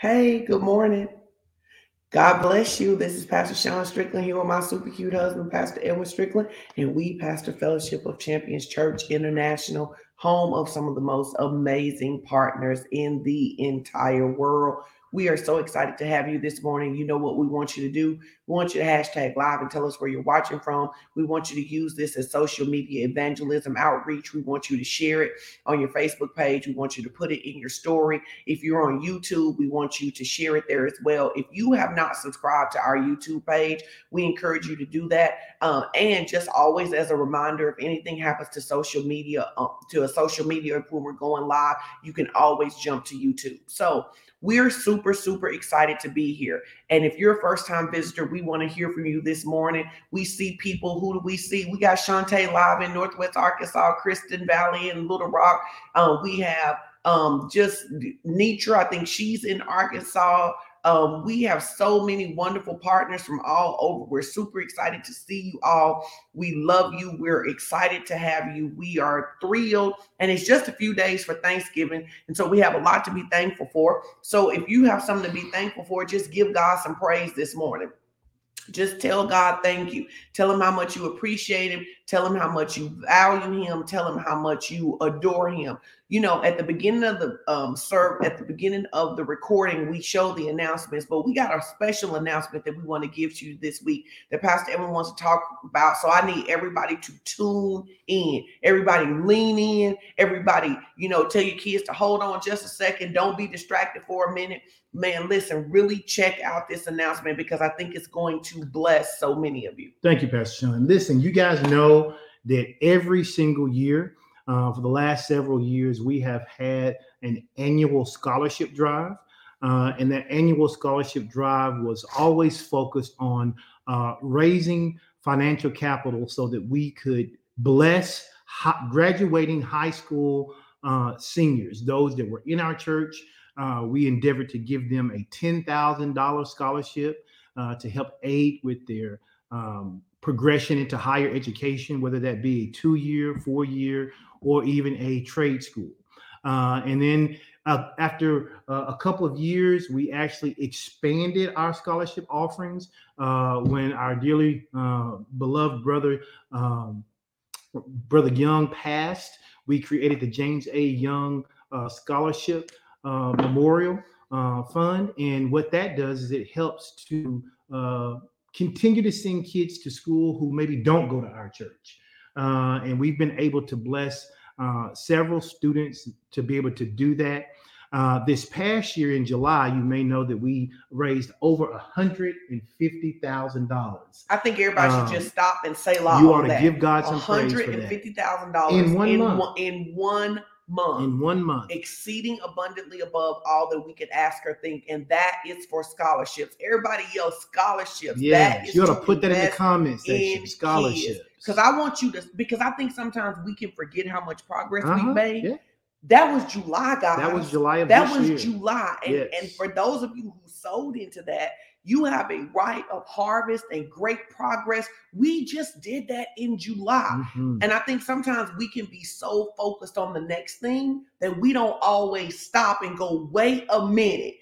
Hey, good morning. God bless you. This is Pastor Sean Strickland here with my super cute husband, Pastor Edwin Strickland, and we pastor Fellowship of Champions Church International, home of some of the most amazing partners in the entire world. We are so excited to have you this morning. You know what we want you to do. We want you to hashtag live and tell us where you're watching from. We want you to use this as social media evangelism outreach. We want you to share it on your Facebook page. We want you to put it in your story. If you're on YouTube, we want you to share it there as well. If you have not subscribed to our YouTube page, we encourage you to do that. Um, and just always as a reminder, if anything happens to social media, uh, to a social media when we're going live, you can always jump to YouTube. So we're super, super excited to be here. And if you're a first time visitor, we want to hear from you this morning. We see people. Who do we see? We got Shantae live in Northwest Arkansas, Kristen Valley in Little Rock. Uh, we have um, just Nitra. I think she's in Arkansas. Um, we have so many wonderful partners from all over. We're super excited to see you all. We love you. We're excited to have you. We are thrilled. And it's just a few days for Thanksgiving. And so we have a lot to be thankful for. So if you have something to be thankful for, just give God some praise this morning. Just tell God thank you. Tell him how much you appreciate him. Tell him how much you value him. Tell him how much you adore him. You know, at the beginning of the um serve, at the beginning of the recording, we show the announcements, but we got a special announcement that we want to give to you this week that Pastor Edwin wants to talk about. So I need everybody to tune in. Everybody lean in. Everybody, you know, tell your kids to hold on just a second. Don't be distracted for a minute man, listen, really check out this announcement because I think it's going to bless so many of you. Thank you, Pastor Sean. Listen, you guys know that every single year, uh, for the last several years, we have had an annual scholarship drive. Uh, and that annual scholarship drive was always focused on uh, raising financial capital so that we could bless graduating high school uh, seniors, those that were in our church, uh, we endeavored to give them a $10,000 scholarship uh, to help aid with their um, progression into higher education, whether that be a two year, four year, or even a trade school. Uh, and then uh, after uh, a couple of years, we actually expanded our scholarship offerings uh, when our dearly uh, beloved brother, um, Brother Young, passed. We created the James A. Young uh, Scholarship uh, Memorial uh, Fund. And what that does is it helps to uh, continue to send kids to school who maybe don't go to our church. Uh, and we've been able to bless uh, several students to be able to do that. Uh, this past year in July, you may know that we raised over a hundred and fifty thousand dollars. I think everybody um, should just stop and say, "Law." You ought to give God some hundred and fifty thousand dollars in one in month. One, in one month. In one month. Exceeding abundantly above all that we could ask or think. And that is for scholarships. Everybody yell scholarships. Yeah, you ought to put that in the comments section. Scholarships. Because I want you to, because I think sometimes we can forget how much progress uh-huh, we've made. Yeah. That was July, guys. That was July of That was year. July. And, yes. and for those of you who sold into that, you have a right of harvest and great progress. We just did that in July. Mm-hmm. And I think sometimes we can be so focused on the next thing that we don't always stop and go, wait a minute.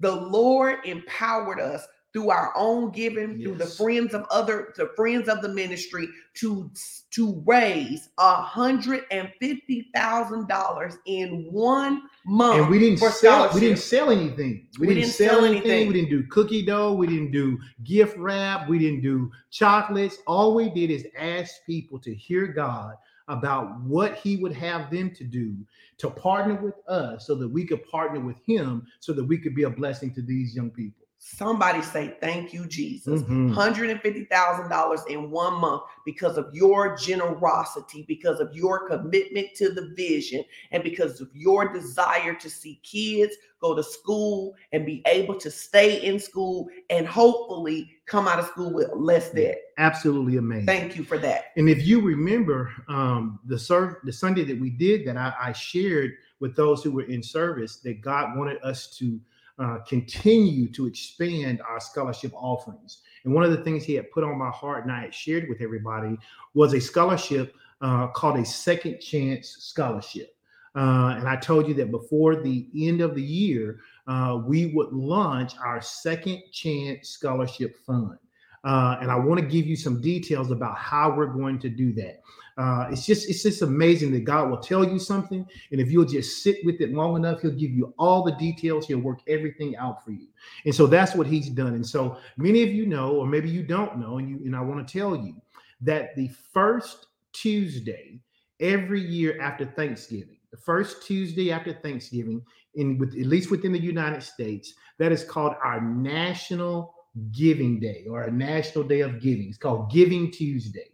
The Lord empowered us through our own giving, yes. through the friends of other, the friends of the ministry, to to raise a hundred and fifty thousand dollars in one month. And we didn't sell. We didn't sell anything. We, we didn't, didn't, sell anything. anything. We didn't do cookie dough. We didn't do gift wrap. We didn't do chocolates. All we did is ask people to hear God about what He would have them to do to partner with us, so that we could partner with Him, so that we could be a blessing to these young people. Somebody say thank you, Jesus. Mm-hmm. $150,000 in one month because of your generosity, because of your commitment to the vision, and because of your desire to see kids go to school and be able to stay in school and hopefully come out of school with less debt. Absolutely amazing. Thank you for that. And if you remember um, the serve the Sunday that we did that I, I shared with those who were in service that God wanted us to uh, continue to expand our scholarship offerings. And one of the things he had put on my heart and I had shared with everybody was a scholarship uh, called a Second Chance Scholarship. Uh, and I told you that before the end of the year, uh, we would launch our second chance scholarship fund. Uh, and I want to give you some details about how we're going to do that. Uh, it's just it's just amazing that God will tell you something, and if you'll just sit with it long enough, He'll give you all the details. He'll work everything out for you, and so that's what He's done. And so many of you know, or maybe you don't know, and you and I want to tell you that the first Tuesday every year after Thanksgiving, the first Tuesday after Thanksgiving, in with at least within the United States, that is called our National Giving Day or a National Day of Giving. It's called Giving Tuesday.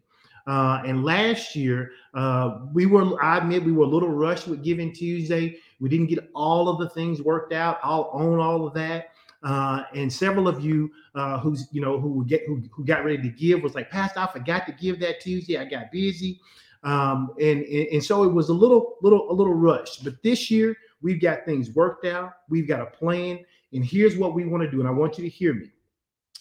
Uh, and last year, uh, we were, I admit, we were a little rushed with Giving Tuesday. We didn't get all of the things worked out. I'll own all of that. Uh, and several of you uh, who's you know who get who, who got ready to give was like, Pastor, I forgot to give that Tuesday. I got busy, um, and, and and so it was a little little a little rushed. But this year we've got things worked out. We've got a plan, and here's what we want to do. And I want you to hear me.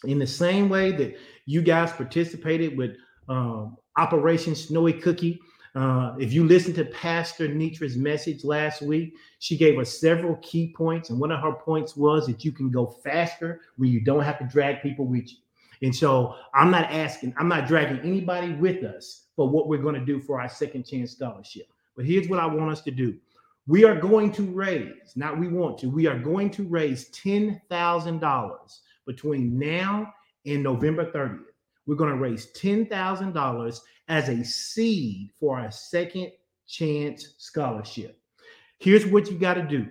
In the same way that you guys participated with um, Operation Snowy Cookie. Uh, if you listened to Pastor Nitra's message last week, she gave us several key points. And one of her points was that you can go faster when you don't have to drag people with you. And so I'm not asking, I'm not dragging anybody with us for what we're going to do for our second chance scholarship. But here's what I want us to do. We are going to raise, not we want to, we are going to raise $10,000 between now and November 30th. We're going to raise $10,000 as a seed for our second chance scholarship. Here's what you got to do.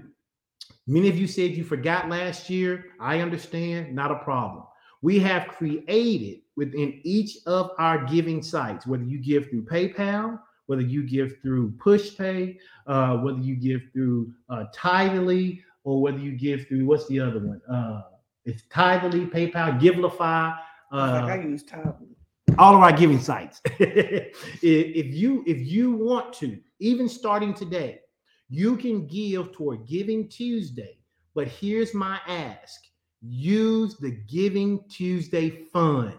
Many of you said you forgot last year. I understand, not a problem. We have created within each of our giving sites, whether you give through PayPal, whether you give through PushPay, uh, whether you give through uh, Tithely, or whether you give through what's the other one? Uh, it's Tithely, PayPal, Givelify. Uh, like I use all of our giving sites. if you if you want to, even starting today, you can give toward Giving Tuesday. But here's my ask: use the Giving Tuesday fund.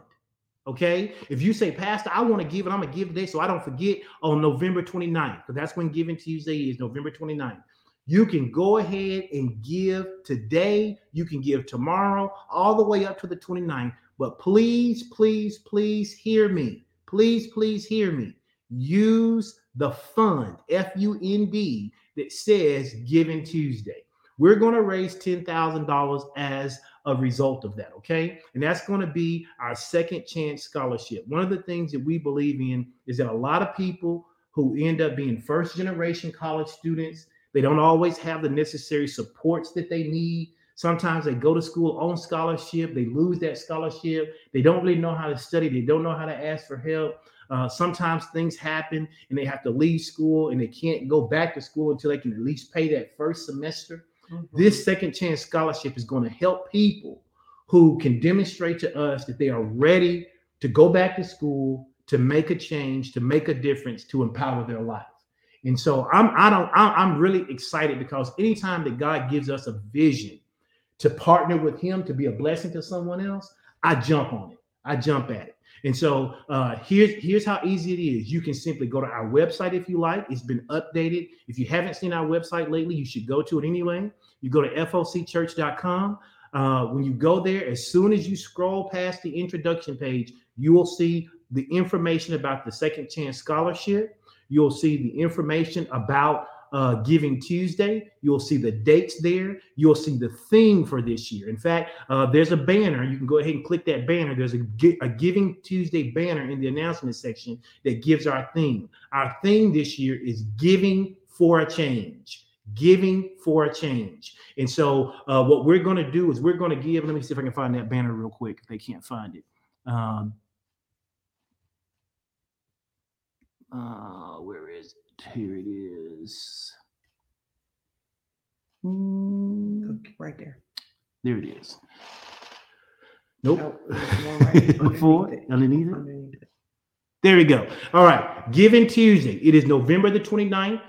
Okay. If you say, Pastor, I want to give and I'm going to give today so I don't forget on November 29th, because that's when Giving Tuesday is, November 29th. You can go ahead and give today. You can give tomorrow, all the way up to the 29th. But please, please, please hear me. Please, please hear me. Use the fund, F U N D, that says Giving Tuesday. We're going to raise $10,000 as a result of that. Okay. And that's going to be our second chance scholarship. One of the things that we believe in is that a lot of people who end up being first generation college students, they don't always have the necessary supports that they need Sometimes they go to school on scholarship, they lose that scholarship, they don't really know how to study, they don't know how to ask for help. Uh, sometimes things happen and they have to leave school and they can't go back to school until they can at least pay that first semester. Mm-hmm. This second chance scholarship is going to help people who can demonstrate to us that they are ready to go back to school, to make a change, to make a difference, to empower their life. And so I'm I don't I'm really excited because anytime that God gives us a vision to partner with him to be a blessing to someone else, I jump on it. I jump at it. And so uh, here's here's how easy it is. You can simply go to our website if you like. It's been updated. If you haven't seen our website lately, you should go to it anyway. You go to focchurch.com. Uh, when you go there, as soon as you scroll past the introduction page, you will see the information about the Second Chance Scholarship. You'll see the information about uh, Giving Tuesday. You'll see the dates there. You'll see the theme for this year. In fact, uh, there's a banner. You can go ahead and click that banner. There's a, a Giving Tuesday banner in the announcement section that gives our theme. Our theme this year is Giving for a Change giving for a change. And so, uh, what we're going to do is we're going to give. Let me see if I can find that banner real quick if they can't find it. Um, uh, where is it? here it is. Right there. There it is. Nope. nope. Right Before underneath it. Underneath it. There we go. All right. Giving Tuesday. It is November the 29th.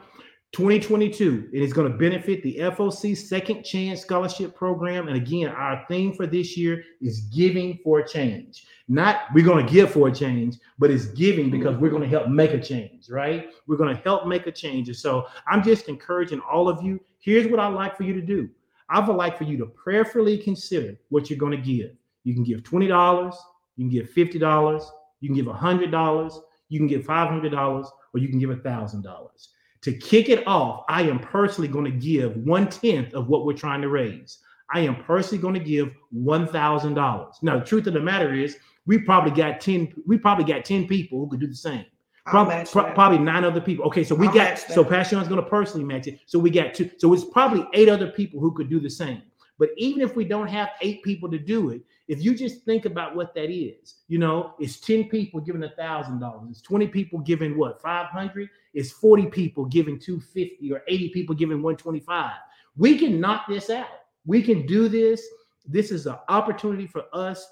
2022, it is going to benefit the FOC Second Chance Scholarship Program. And again, our theme for this year is giving for a change. Not we're going to give for a change, but it's giving because we're going to help make a change, right? We're going to help make a change. And so I'm just encouraging all of you. Here's what I'd like for you to do I would like for you to prayerfully consider what you're going to give. You can give $20, you can give $50, you can give $100, you can give $500, or you can give $1,000. To kick it off, I am personally going to give one tenth of what we're trying to raise. I am personally going to give $1,000. Now, the truth of the matter is, we probably got 10, we probably got 10 people who could do the same. Probably, pro- probably nine other people. Okay, so we I'll got so Passion is going to personally match it. So we got two. So it's probably eight other people who could do the same. But even if we don't have eight people to do it, if you just think about what that is, you know, it's 10 people giving a thousand dollars, it's 20 people giving what 500, it's 40 people giving 250 or 80 people giving 125. We can knock this out. We can do this. This is an opportunity for us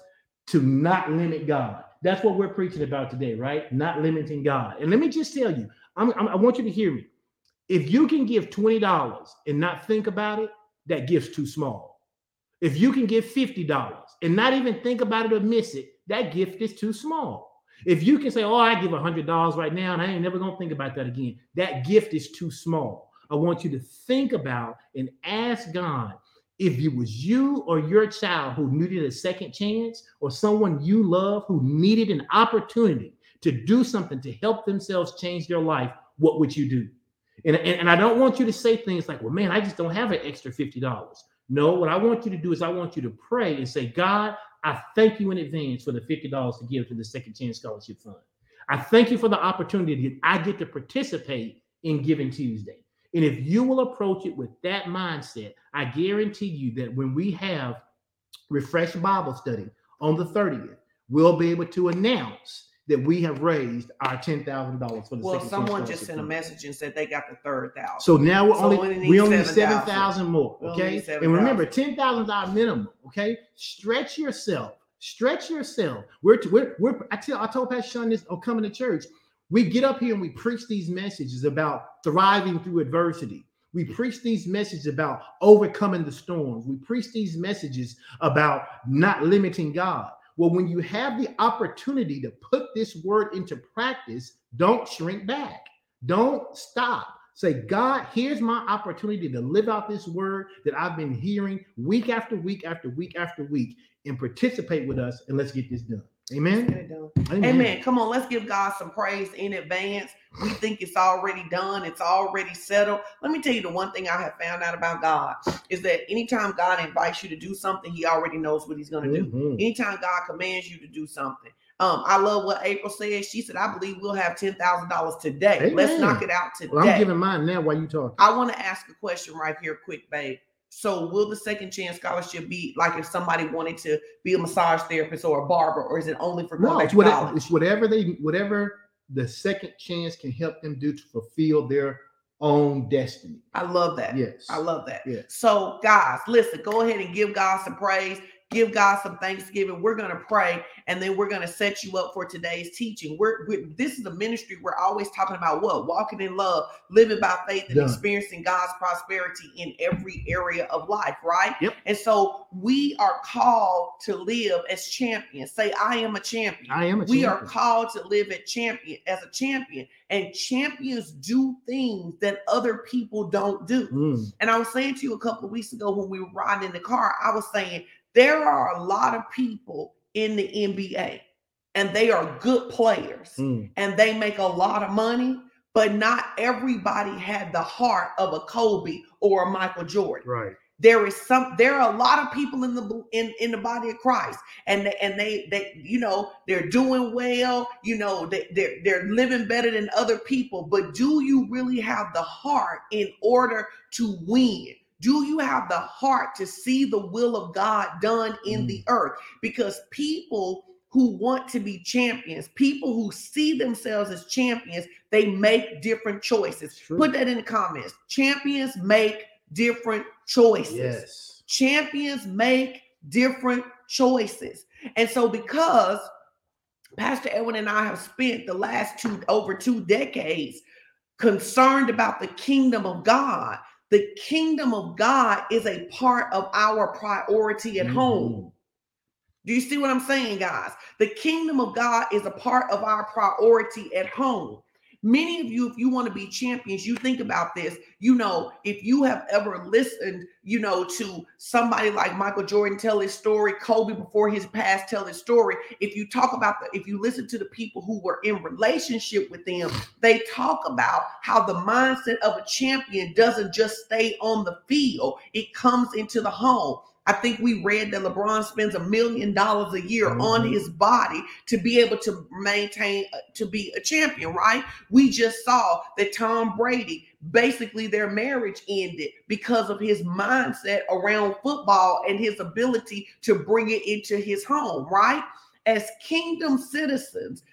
to not limit God. That's what we're preaching about today, right? Not limiting God. And let me just tell you, I'm, I'm, i want you to hear me. If you can give $20 and not think about it, that gift's too small. If you can give $50 and not even think about it or miss it, that gift is too small. If you can say, Oh, I give $100 right now and I ain't never to think about that again, that gift is too small. I want you to think about and ask God if it was you or your child who needed a second chance, or someone you love who needed an opportunity to do something to help themselves change their life, what would you do? And, and, and I don't want you to say things like, well, man, I just don't have an extra $50. No, what I want you to do is I want you to pray and say, God, I thank you in advance for the $50 to give to the Second Chance Scholarship Fund. I thank you for the opportunity that I get to participate in Giving Tuesday. And if you will approach it with that mindset, I guarantee you that when we have refreshed Bible study on the 30th, we'll be able to announce that we have raised our ten thousand dollars for the. Well, someone just sent a message and said they got the third thousand. So now we're so only we only need seven thousand more. Okay, 7, and remember ten thousand dollar minimum. Okay, stretch yourself. Stretch yourself. We're we're, we're I tell I told Pastor Sean this on coming to church. We get up here and we preach these messages about thriving through adversity. We preach these messages about overcoming the storms. We preach these messages about not limiting God. Well, when you have the opportunity to put this word into practice, don't shrink back. Don't stop. Say, God, here's my opportunity to live out this word that I've been hearing week after week after week after week and participate with us and let's get this done. Amen. Amen. Amen. Come on, let's give God some praise in advance. We think it's already done, it's already settled. Let me tell you the one thing I have found out about God is that anytime God invites you to do something, He already knows what He's going to mm-hmm. do. Anytime God commands you to do something. Um, I love what April said. She said, I believe we'll have ten thousand dollars today. Amen. Let's knock it out today. Well, I'm giving mine now while you talk. I want to ask a question right here, quick, babe. So will the second chance scholarship be like if somebody wanted to be a massage therapist or a barber, or is it only for no? It's whatever, it's whatever they whatever the second chance can help them do to fulfill their own destiny. I love that. Yes. I love that. Yes. So guys, listen, go ahead and give God some praise give God some thanksgiving. We're going to pray and then we're going to set you up for today's teaching. We're, we're, this is a ministry we're always talking about what? Walking in love, living by faith and Done. experiencing God's prosperity in every area of life, right? Yep. And so we are called to live as champions. Say I am a champion. I am a we champion. are called to live at champion as a champion and champions do things that other people don't do. Mm. And I was saying to you a couple of weeks ago when we were riding in the car, I was saying there are a lot of people in the NBA and they are good players mm. and they make a lot of money, but not everybody had the heart of a Kobe or a Michael Jordan. Right. There is some there are a lot of people in the in, in the body of Christ and they, and they they you know they're doing well, you know, they, they're they're living better than other people, but do you really have the heart in order to win? Do you have the heart to see the will of God done in mm. the earth? Because people who want to be champions, people who see themselves as champions, they make different choices. Put that in the comments. Champions make different choices. Yes. Champions make different choices. And so, because Pastor Edwin and I have spent the last two over two decades concerned about the kingdom of God, the kingdom of God is a part of our priority at mm-hmm. home. Do you see what I'm saying, guys? The kingdom of God is a part of our priority at home. Many of you, if you want to be champions, you think about this. You know, if you have ever listened, you know, to somebody like Michael Jordan tell his story, Kobe before his past tell his story. If you talk about the, if you listen to the people who were in relationship with them, they talk about how the mindset of a champion doesn't just stay on the field, it comes into the home. I think we read that LeBron spends a million dollars a year mm-hmm. on his body to be able to maintain uh, to be a champion, right? We just saw that Tom Brady basically their marriage ended because of his mindset around football and his ability to bring it into his home, right? As kingdom citizens,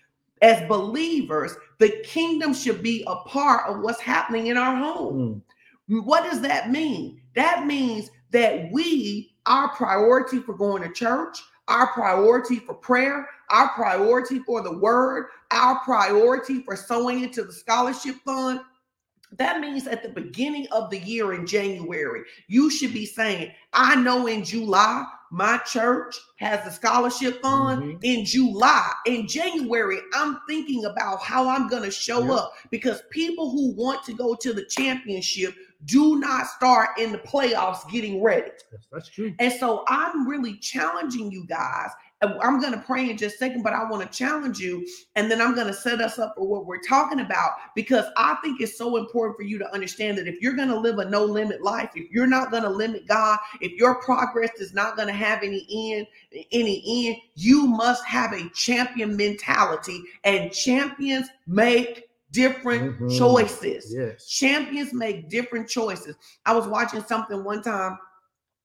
as believers, the kingdom should be a part of what's happening in our home. Mm. What does that mean? That means that we our priority for going to church, our priority for prayer, our priority for the word, our priority for sowing into the scholarship fund. That means at the beginning of the year in January, you should be saying, I know in July, my church has a scholarship fund mm-hmm. in July. In January, I'm thinking about how I'm going to show yep. up because people who want to go to the championship do not start in the playoffs getting ready. Yes, that's true. And so I'm really challenging you guys. I'm going to pray in just a second, but I want to challenge you. And then I'm going to set us up for what we're talking about because I think it's so important for you to understand that if you're going to live a no limit life, if you're not going to limit God, if your progress is not going to have any end, any end, you must have a champion mentality. And champions make different mm-hmm. choices. Yes. Champions make different choices. I was watching something one time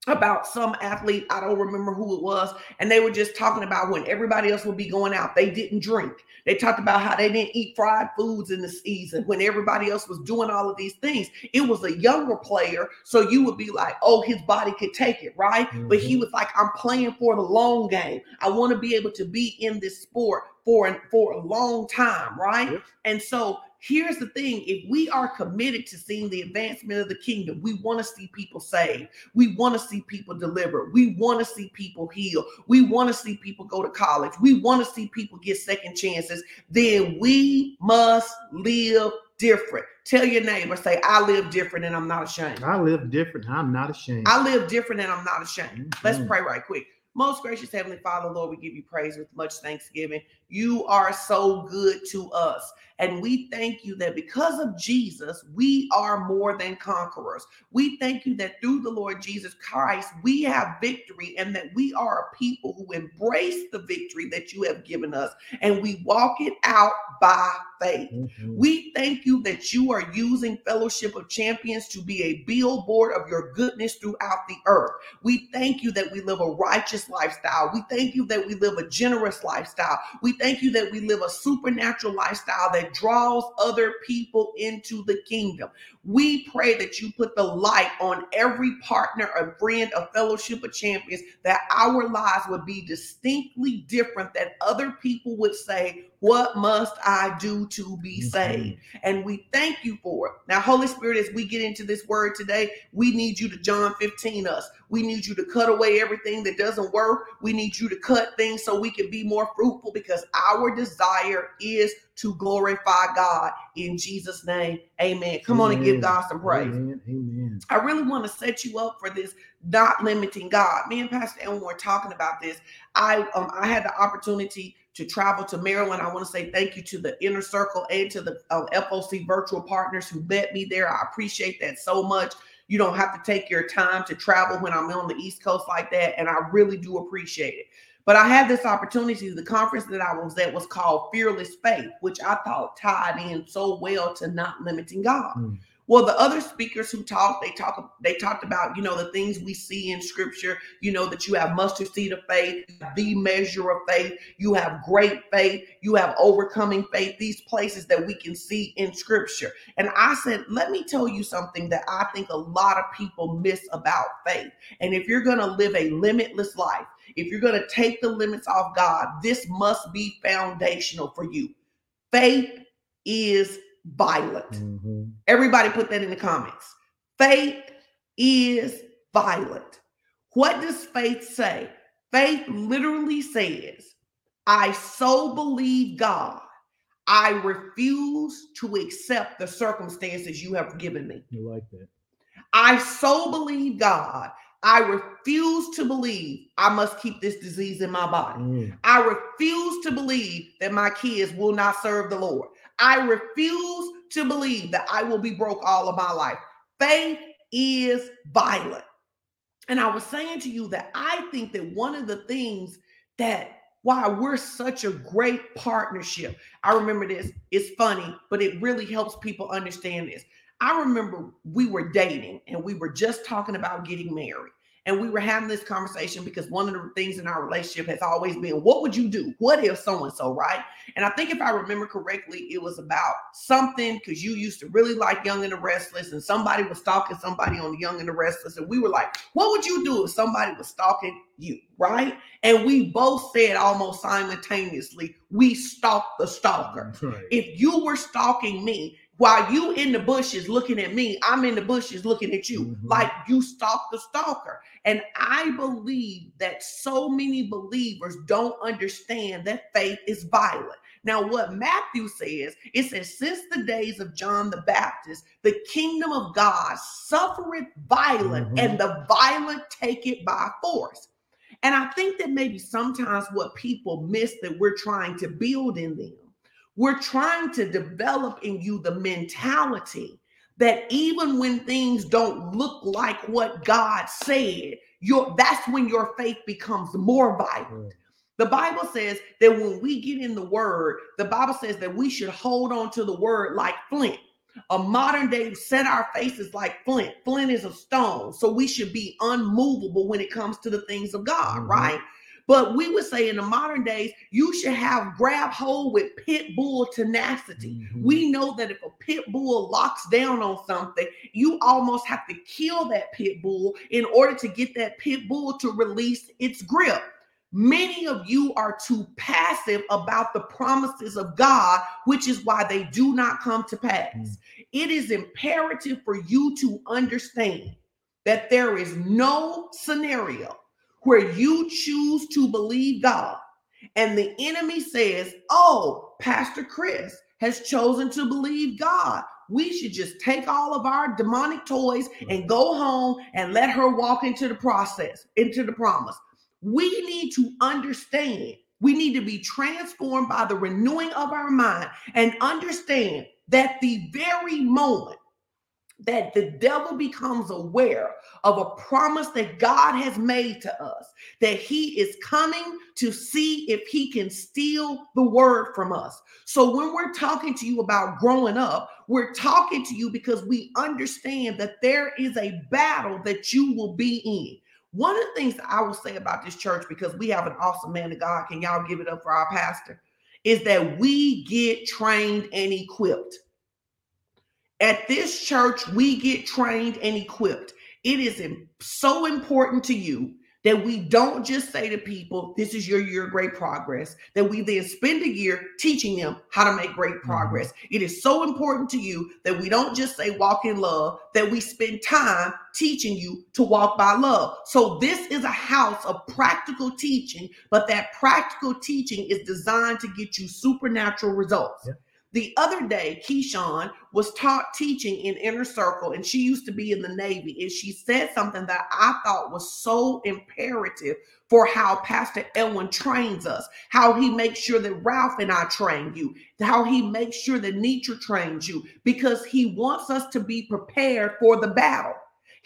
about some athlete, I don't remember who it was, and they were just talking about when everybody else would be going out, they didn't drink. They talked about how they didn't eat fried foods in the season when everybody else was doing all of these things. It was a younger player, so you would be like, oh, his body could take it, right? Mm-hmm. But he mm-hmm. was like, I'm playing for the long game. I want to be able to be in this sport for, for a long time, right? Yep. And so here's the thing if we are committed to seeing the advancement of the kingdom, we want to see people saved, we want to see people delivered, we want to see people heal, we want to see people go to college, we want to see people get second chances, then we must live different. Tell your neighbor, say, I live different and I'm not ashamed. I live different. I'm not ashamed. I live different and I'm not ashamed. Mm-hmm. Let's pray right quick. Most gracious Heavenly Father, Lord, we give you praise with much thanksgiving. You are so good to us. And we thank you that because of Jesus, we are more than conquerors. We thank you that through the Lord Jesus Christ, we have victory and that we are a people who embrace the victory that you have given us and we walk it out by faith. Mm-hmm. We thank you that you are using Fellowship of Champions to be a billboard of your goodness throughout the earth. We thank you that we live a righteous lifestyle. We thank you that we live a generous lifestyle. We thank you that we live a supernatural lifestyle that draws other people into the kingdom. We pray that you put the light on every partner, a friend, a fellowship of champions, that our lives would be distinctly different, that other people would say, What must I do to be mm-hmm. saved? And we thank you for it. Now, Holy Spirit, as we get into this word today, we need you to John 15 us. We need you to cut away everything that doesn't work. We need you to cut things so we can be more fruitful because our desire is to glorify God in Jesus' name. Amen. Come amen. on and give God some praise. Amen. Amen. I really want to set you up for this not limiting God. Me and Pastor Edwin were talking about this. I um I had the opportunity to travel to Maryland. I want to say thank you to the inner circle and to the uh, FOC virtual partners who met me there. I appreciate that so much. You don't have to take your time to travel when I'm on the East Coast like that. And I really do appreciate it. But I had this opportunity. The conference that I was at was called Fearless Faith, which I thought tied in so well to not limiting God. Mm. Well, the other speakers who talked, they talk, they talked about, you know, the things we see in scripture, you know, that you have mustard seed of faith, the measure of faith, you have great faith, you have overcoming faith, these places that we can see in scripture. And I said, let me tell you something that I think a lot of people miss about faith. And if you're going to live a limitless life, if you're going to take the limits off God, this must be foundational for you. Faith is violent. Mm-hmm. Everybody put that in the comments. Faith is violent. What does faith say? Faith literally says, I so believe God, I refuse to accept the circumstances you have given me. You like that? I so believe God, I refuse to believe I must keep this disease in my body. Mm. I refuse to believe that my kids will not serve the Lord. I refuse to believe that I will be broke all of my life. Faith is violent. And I was saying to you that I think that one of the things that why we're such a great partnership. I remember this. It's funny, but it really helps people understand this. I remember we were dating and we were just talking about getting married. And we were having this conversation because one of the things in our relationship has always been, what would you do? What if so and so, right? And I think if I remember correctly, it was about something because you used to really like Young and the Restless, and somebody was stalking somebody on Young and the Restless. And we were like, what would you do if somebody was stalking you, right? And we both said almost simultaneously, we stalked the stalker. Right. If you were stalking me, while you in the bushes looking at me, I'm in the bushes looking at you. Mhm. Like you stalk the stalker. And I believe that so many believers don't understand that faith is violent. Now, what Matthew says, it says, since the days of John the Baptist, the kingdom of God suffereth violent, Mhm. and the violent take it by force. And I think that maybe sometimes what people miss that we're trying to build in them we're trying to develop in you the mentality that even when things don't look like what God said, your that's when your faith becomes more vibrant. Mm. The Bible says that when we get in the word, the Bible says that we should hold on to the word like flint. A modern day set our faces like flint. Flint is a stone. So we should be unmovable when it comes to the things of God, Mhm. right? But we would say in the modern days, you should have grab hold with pit bull tenacity. Mhm. We know that if a pit bull locks down on something, you almost have to kill that pit bull in order to get that pit bull to release its grip. Many of you are too passive about the promises of God, which is why they do not come to pass. Mm. It is imperative for you to understand that there is no scenario where you choose to believe God and the enemy says, Oh, Pastor Chris has chosen to believe God. We should just take all of our demonic toys mm-hmm. and go home and let her walk into the process, into the promise. We need to understand, we need to be transformed by the renewing of our mind and understand that the very moment that the devil becomes aware of a promise that God has made to us, that he is coming to see if he can steal the word from us. So when we're talking to you about growing up, we're talking to you because we understand that there is a battle that you will be in. One of the things I will say about this church, because we have an awesome man of God, can y'all give it up for our pastor? Is that we get trained and equipped. At this church, we get trained and equipped. It is so important to you that we don't just say to people, This is your year of great progress, that we then spend a year teaching them how to make great mm-hmm. progress. It is so important to you that we don't just say walk in love, that we spend time teaching you to walk by love. So, this is a house of practical teaching, but that practical teaching is designed to get you supernatural results. Yeah. The other day, Keyshawn was taught teaching in Inner Circle, and she used to be in the Navy. And she said something that I thought was so imperative for how Pastor Edwin trains us, how he makes sure that Ralph and I train you, how he makes sure that Nitra trains you, because he wants us to be prepared for the battle.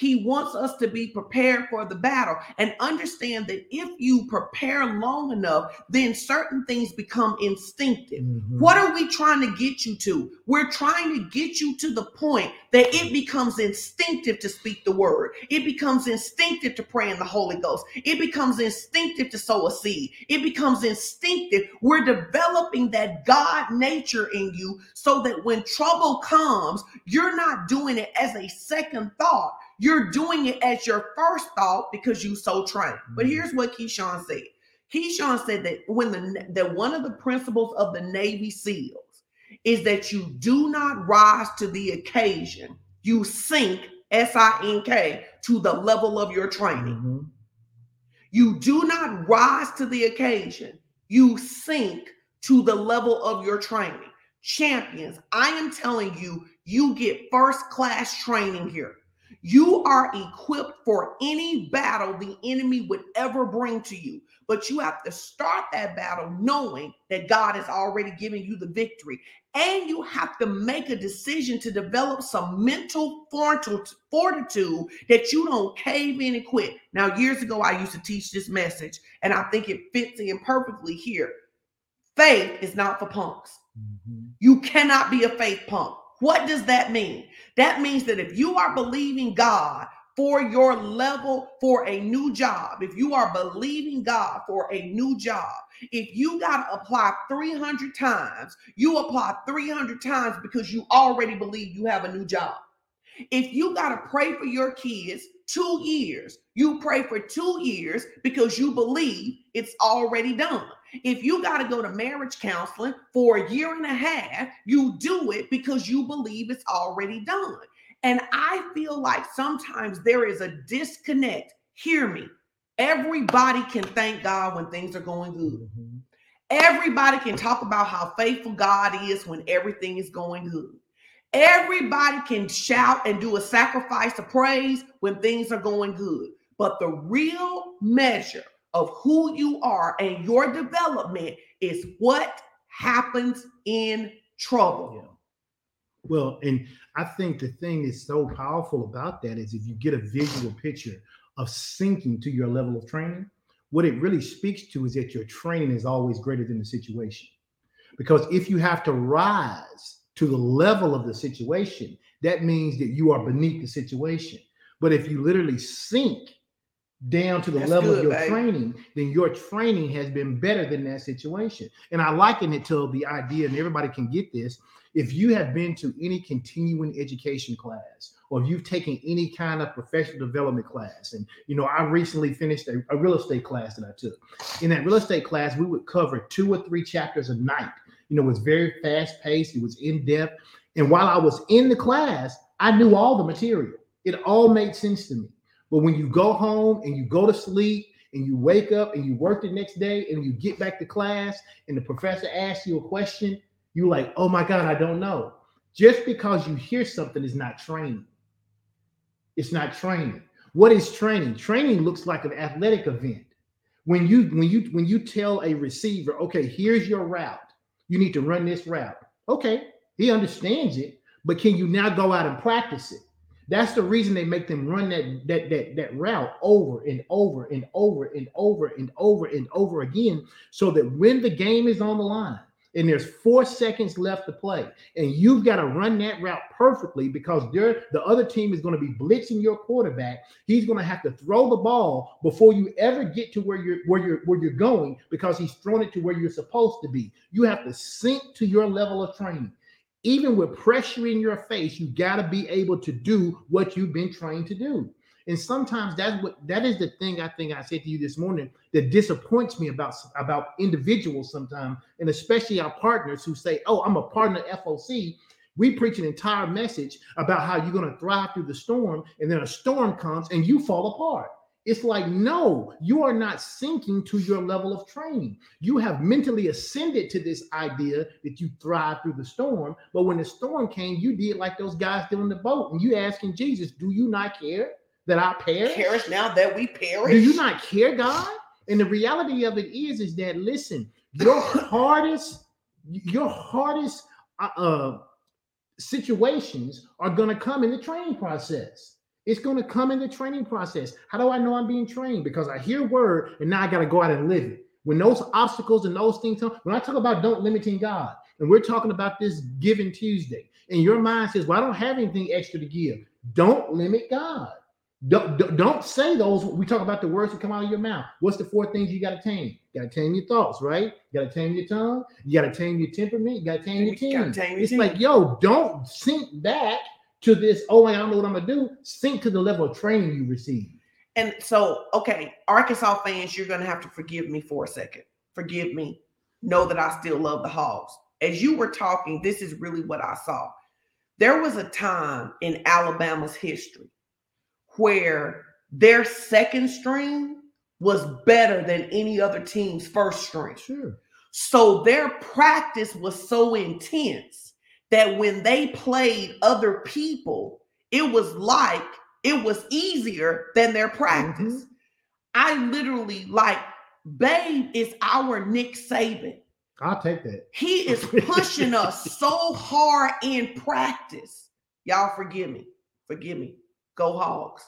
He wants us to be prepared for the battle and understand that if you prepare long enough, then certain things become instinctive. Mhm. What are we trying to get you to? We're trying to get you to the point that it becomes instinctive to speak the word. It becomes instinctive to pray in the Holy Ghost. It becomes instinctive to sow a seed. It becomes instinctive. We're developing that God nature in you so that when trouble comes, you're not doing it as a second thought. You're doing it as your first thought because you so trained. But here's what Keyshawn said. Keyshawn said that when the that one of the principles of the Navy SEALs is that you do not rise to the occasion. You sink, S I N K, to the level of your training. Mm-hmm. You do not rise to the occasion. You sink to the level of your training. Champions, I am telling you, you get first class training here. You are equipped for any battle the enemy would ever bring to you, but you have to start that battle knowing that God has already given you the victory. And you have to make a decision to develop some mental fortitude that you don't cave in and quit. Now, years ago, I used to teach this message, and I think it fits in perfectly here. Faith is not for punks. Mm-hmm. You cannot be a faith punk. What does that mean? That means that if you are believing God for your level for a new job, if you are believing God for a new job, if you got to apply 300 times, you apply 300 times because you already believe you have a new job. If you got to pray for your kids two years, you pray for two years because you believe it's already done. If you got to go to marriage counseling for a year and a half, you do it because you believe it's already done. And I feel like sometimes there is a disconnect. Hear me. Everybody can thank God when things are going good. Mm-hmm. Everybody can talk about how faithful God is when everything is going good. Everybody can shout and do a sacrifice of praise when things are going good. But the real measure of who you are and your development is what happens in trouble. Yeah. Well, and I think the thing that's so powerful about that is if you get a visual picture of sinking to your level of training, what it really speaks to is that your training is always greater than the situation. Because if you have to rise to the level of the situation, that means that you are beneath the situation. But if you literally sink down to the That's level good, of your babe. training, then your training has been better than that situation. And I liken it to the idea, and everybody can get this. If you have been to any continuing education class, or if you've taken any kind of professional development class, and you know, I recently finished a, a real estate class that I took. In that real estate class, we would cover two or three chapters a night. You know, it was very fast paced, it was in depth. And while I was in the class, I knew all the material. It all made sense to me. But when you go home and you go to sleep and you wake up and you work the next day and you get back to class and the professor asks you a question, you're like, oh my God, I don't know. Just because you hear something is not training. It's not training. What is training? Training looks like an athletic event. When you when you when you tell a receiver, okay, here's your route. You need to run this route. Okay, he understands it, but can you now go out and practice it? That's the reason they make them run that that that that route over and over and over and over and over and over again, so that when the game is on the line and there's four seconds left to play, and you've got to run that route perfectly because the other team is going to be blitzing your quarterback. He's going to have to throw the ball before you ever get to where you're where you're where you're going because he's thrown it to where you're supposed to be. You have to sink to your level of training even with pressure in your face, you got to be able to do what you've been trained to do. And sometimes that's what that is the thing I think I said to you this morning that disappoints me about about individuals sometimes, and especially our partners who say, "Oh, I'm a partner FOC." We preach an entire message about how you're going to thrive through the storm, and then a storm comes and you fall apart. It's like, no, you are not sinking to your level of training. You have mentally ascended to this idea that you thrive through the storm. But when the storm came, you did like those guys on the boat. And you asking Jesus, do you not care that I perish? Perish now that we perish. Do you not care, God? And the reality of it is, is that listen, your hardest, your hardest uh, uh situations are going to come in the training process. It's going to come in the training process. How do I know I'm being trained? Because I hear word and now I got to go out and live it. When those obstacles and those things come, when I talk about don't limiting God, and we're talking about this Giving Tuesday, and your mind says, Well, I don't have anything extra to give. Don't limit God. Don't, don't say those. We talk about the words that come out of your mouth. What's the four things you got to tame? You got to tame your thoughts, right? You got to tame your tongue. You got to tame your temperament. You got to tame your team. It's like, yo, don't sink back to this, oh, I don't know what I'm gonna do, sink to the level of training you receive. And so, okay, Arkansas fans, you're gonna have to forgive me for a second. Forgive me. Know that I still love the Hogs. as you were talking, this is really what I saw. There was a time in Alabama's history where their second string was better than any other team's first string. Sure. So their practice was so intense that when they played other people, it was like it was easier than their practice. Mhm. I literally like Babe is our Nick Saban. I'll take that. He is pushing us so hard in practice. Y'all forgive me. Forgive me. Go Hogs.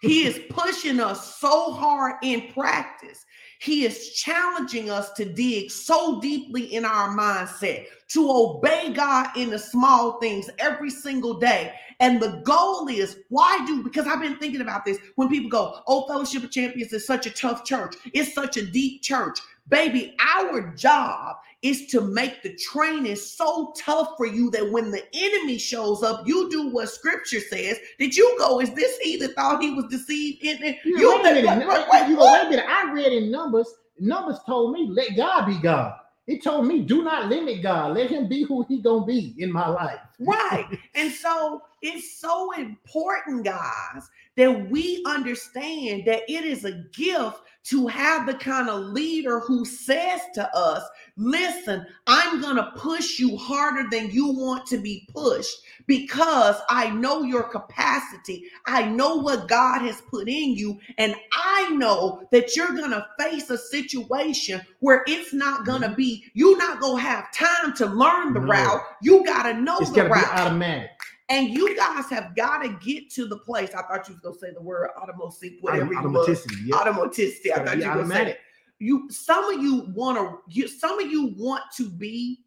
He is pushing us so hard in practice. He is challenging us to dig so deeply in our mindset, to obey God in the small things every single day. And the goal is why do because I've been thinking about this when people go, Oh, Fellowship of Champions is such a tough church, it's such a deep church. Baby, our job is to make the training so tough for you that when the enemy shows up, you do what scripture says. Did you go? Is this he that thought he was deceived in it? You, You wait a bet- minute. wait, wait, you go, what? wait a minute. I read in Numbers. Numbers told me, let God be God. It told me, do not limit God. Let him be who he gonna be in my life. Right. And so it's so important, guys, that we understand that it is a gift to have the kind of leader who says to us, listen, I'm going to push you harder than you want to be pushed because I know your capacity. I know what God has put in you. And I know that you're going to face a situation where it's not going to mm-hmm. be, you're not going to have time to learn the No. route. You got to know It's the gotta be route. automatic. And you guys have got to get to the place. I thought you was gonna say the word automotive, whatever you. Automaticity. Yeah. Automaticity. I thought you were gonna say automatic. you. Some of you want to. You some of you want to be,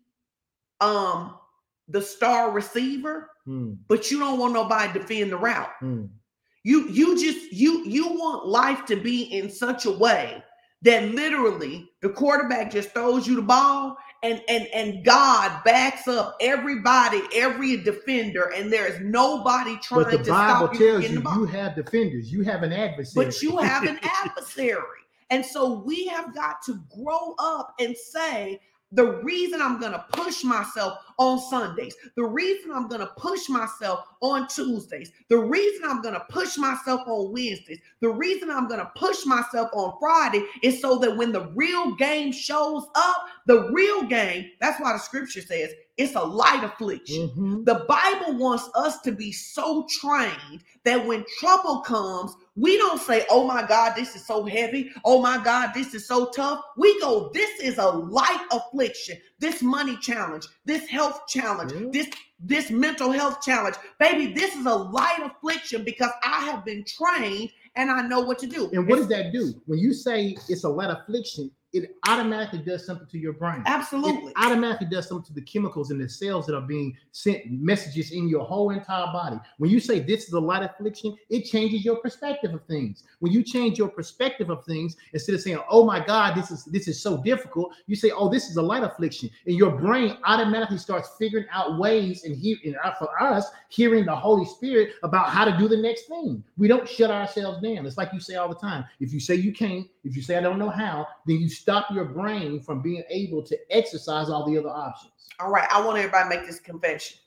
um, the star receiver, Hmm, but you don't want nobody to defend the route. hmm. You you just you you want life to be in such a way that literally the quarterback just throws you the ball and and and God backs up everybody, every defender, and there's nobody trying But the to Bible stop you tells you you have defenders. You have an adversary. But you have an adversary. And so we have got to grow up and say, the reason I'm going to push myself on Sundays, the reason I'm going to push myself on Tuesdays, the reason I'm going to push myself on Wednesdays, the reason I'm going to push myself on Friday is so that when the real game shows up, the real game, that's why the scripture says it's a light affliction. Mhm. The Bible wants us to be so trained that when trouble comes, we don't say, Oh my God, this is so heavy. Oh my God, this is so tough. We go, This is a light affliction. This money challenge, this health challenge, Yeah. Mm-hmm. this this mental health challenge. Baby, this is a light affliction because I have been trained and I know what to do. And what does that do? When you say it's a light affliction, it automatically does something to your brain. Absolutely. It automatically does something to the chemicals in the cells that are being sent messages in your whole entire body. When you say this is a light affliction, it changes your perspective of things. When you change your perspective of things, instead of saying, "Oh my God, this is this is so difficult," you say, "Oh, this is a light affliction," and your brain automatically starts figuring out ways and he and for us hearing the Holy Spirit about how to do the next thing. We don't shut ourselves down. It's like you say all the time. If you say you can't, if you say I don't know how, then you stop your brain from being able to exercise all the other options. All right. I want everybody to make this confession.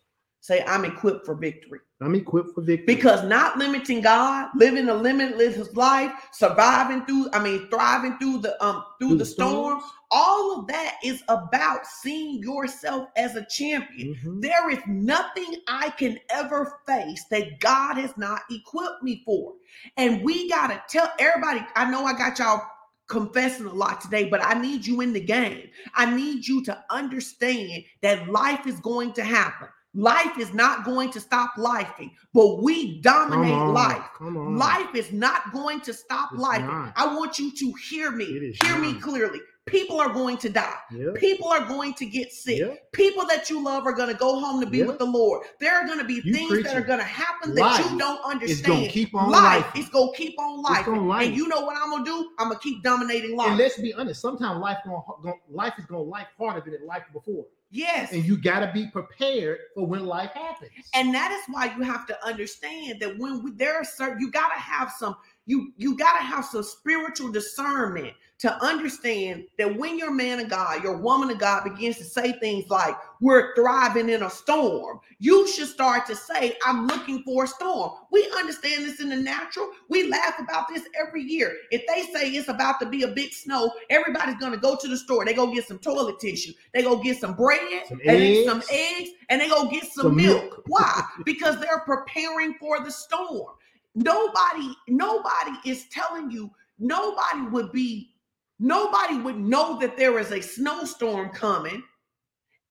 Say, I'm equipped for victory. I'm equipped for victory. because not limiting God, living a limitless life, surviving through, I mean, thriving through the um through, the, storm, all of that is about seeing yourself as a champion. Mhm. There is nothing I can ever face that God has not equipped me for. And we got to tell everybody, I know I got y'all confessing a lot today, but I need you in the game. I need you to understand that life is going to happen. Life is not going to stop lifing, but we dominate on, life. Life is not going to stop It's life. not. I want you to hear me. is Hear me clearly. People are going to die. Yep. People are going to get sick. Yep. People that you love are going to go home to be Yep. with the Lord. There are going to be You things that are going to happen that Life you don't It's understand. gonna keep on life life. is going to keep on life. And you know what I'm going to do? I'm going to keep dominating life. And let's be honest. Sometimes life going gon- life is going to life harder than it life before, yes. and you got to be prepared for when life happens. And that is why you have to understand that when we, there are certain, you got to have some, you you got to have some spiritual discernment to understand that when your man of God, your woman of God begins to say things like, We're thriving in a storm, you should start to say, I'm looking for a storm. We understand this in the natural. We laugh about this every year. If they say it's about to be a big snow, everybody's going to go to the store. They go get some toilet tissue, they go get some bread, some and eggs. some eggs, and they go get some, some milk. milk. Why? because they're preparing for the storm. Nobody, nobody is telling you, nobody would be nobody would know that there is a snowstorm coming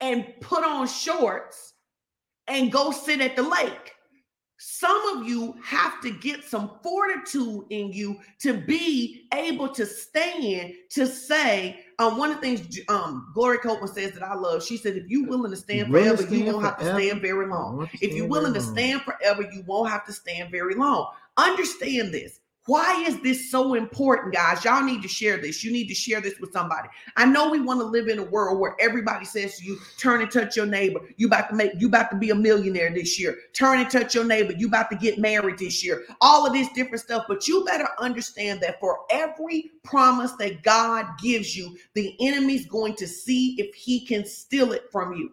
and put on shorts and go sit at the lake. Some of you have to get some fortitude in you to be able to stand to say, um, one of the things um, Gloria Copeland says that I love, she said, if you're willing to stand forever, stand you won't forever. have to stand very long. If you're willing to stand forever, you won't have to stand very long. Understand this. Why is this so important, guys? Y'all need to share this. You need to share this with somebody. I know we want to live in a world where everybody says to you, turn and touch your neighbor. You about to make you about to be a millionaire this year. Turn and touch your neighbor. You about to get married this year. All of this different stuff. But you better understand that for every promise that God gives you, the enemy's going to see if he can steal it from you.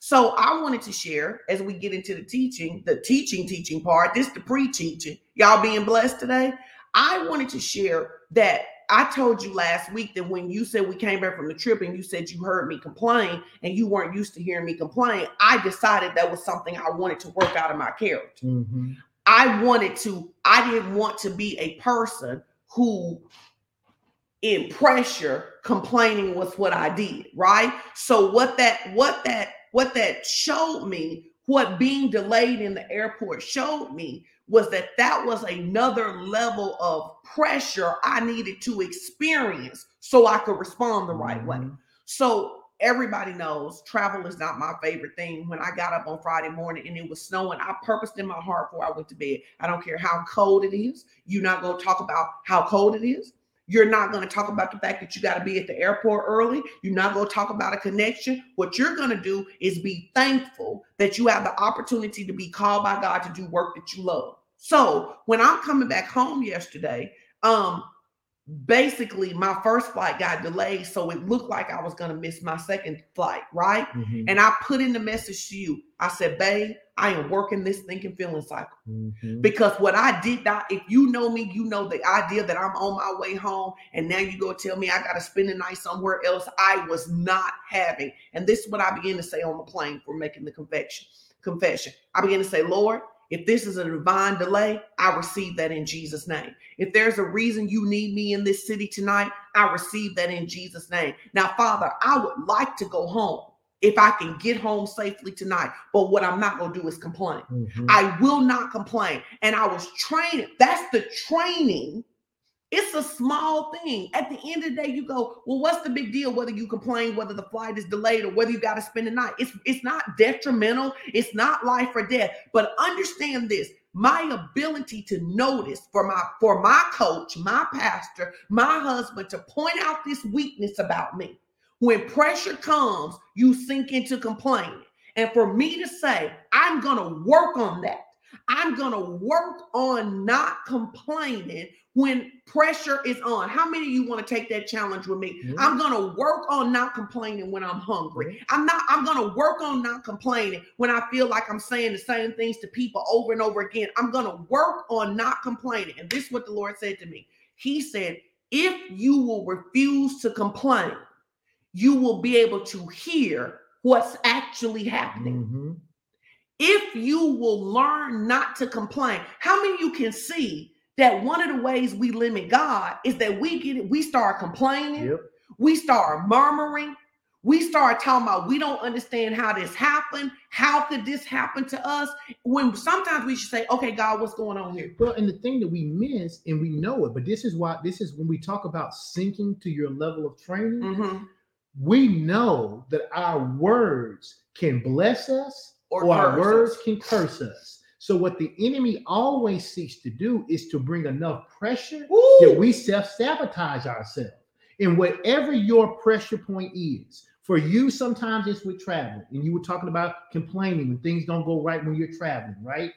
So I wanted to share as we get into the teaching, the teaching, teaching part, this the pre-teaching. Y'all being blessed today. I wanted to share that I told you last week that when you said we came back from the trip and you said you heard me complain and you weren't used to hearing me complain, I decided that was something I wanted to work out of my character. Mm-hmm. I wanted to, I didn't want to be a person who in pressure complaining was what I did, right? So what that what that what that showed me, what being delayed in the airport showed me was that that was another level of pressure I needed to experience so I could respond the right way. Mm-hmm. So everybody knows travel is not my favorite thing. When I got up on Friday morning and it was snowing, I purposed in my heart before I went to bed. I don't care how cold it is. You're not going to talk about how cold it is. You're not going to talk about the fact that you got to be at the airport early. You're not going to talk about a connection. What you're going to do is be thankful that you have the opportunity to be called by God to do work that you love. So when I'm coming back home yesterday, um, basically my first flight got delayed so it looked like i was going to miss my second flight right? Mm-hmm. and i put in the message to you. I said babe i am working this thinking feeling cycle. Mm-hmm. because what i did not if you know me you know the idea that i'm on my way home and now you go tell me i got to spend the night somewhere else i was not having. And this is what i began to say on the plane for making the confession confession. I began to say lord if this is a divine delay, I receive that in Jesus' name. If there's a reason you need me in this city tonight, I receive that in Jesus' name. Now, Father, I would like to go home if I can get home safely tonight. But what I'm not going to do is complain. Mm-hmm. I will not complain. And I was training. That's the training it's a small thing. At the end of the day, you go, well, what's the big deal? Whether you complain, whether the flight is delayed, or whether you got to spend the night. It's it's not detrimental. It's not life or death. But understand this: my ability to notice for my for my coach, my pastor, my husband to point out this weakness about me. When pressure comes, you sink into complaining. And for me to say, I'm gonna work on that. I'm going to work on not complaining when pressure is on. How many of you want to take that challenge with me? Mm-hmm. I'm going to work on not complaining when I'm hungry. I'm not I'm going to work on not complaining when I feel like I'm saying the same things to people over and over again. I'm going to work on not complaining. And this is what the Lord said to me. He said, "If you will refuse to complain, you will be able to hear what's actually happening." Mm-hmm if you will learn not to complain. How many you can see that one of the ways we limit God is that we get it, we start complaining, yep. we start murmuring, we start talking about we don't understand how this happened. How could this happen to us? When sometimes we should say, okay, God, what's going on here? Well, and the thing that we miss, and we know it, but this is why this is when we talk about sinking to your level of training, mm-hmm. we know that our words can bless us or, or our words can curse us. So what the enemy always seeks to do is to bring enough pressure Ooh. that we self-sabotage ourselves. And whatever your pressure point is, for you, sometimes it's with traveling. And you were talking about complaining when things don't go right when you're traveling, right?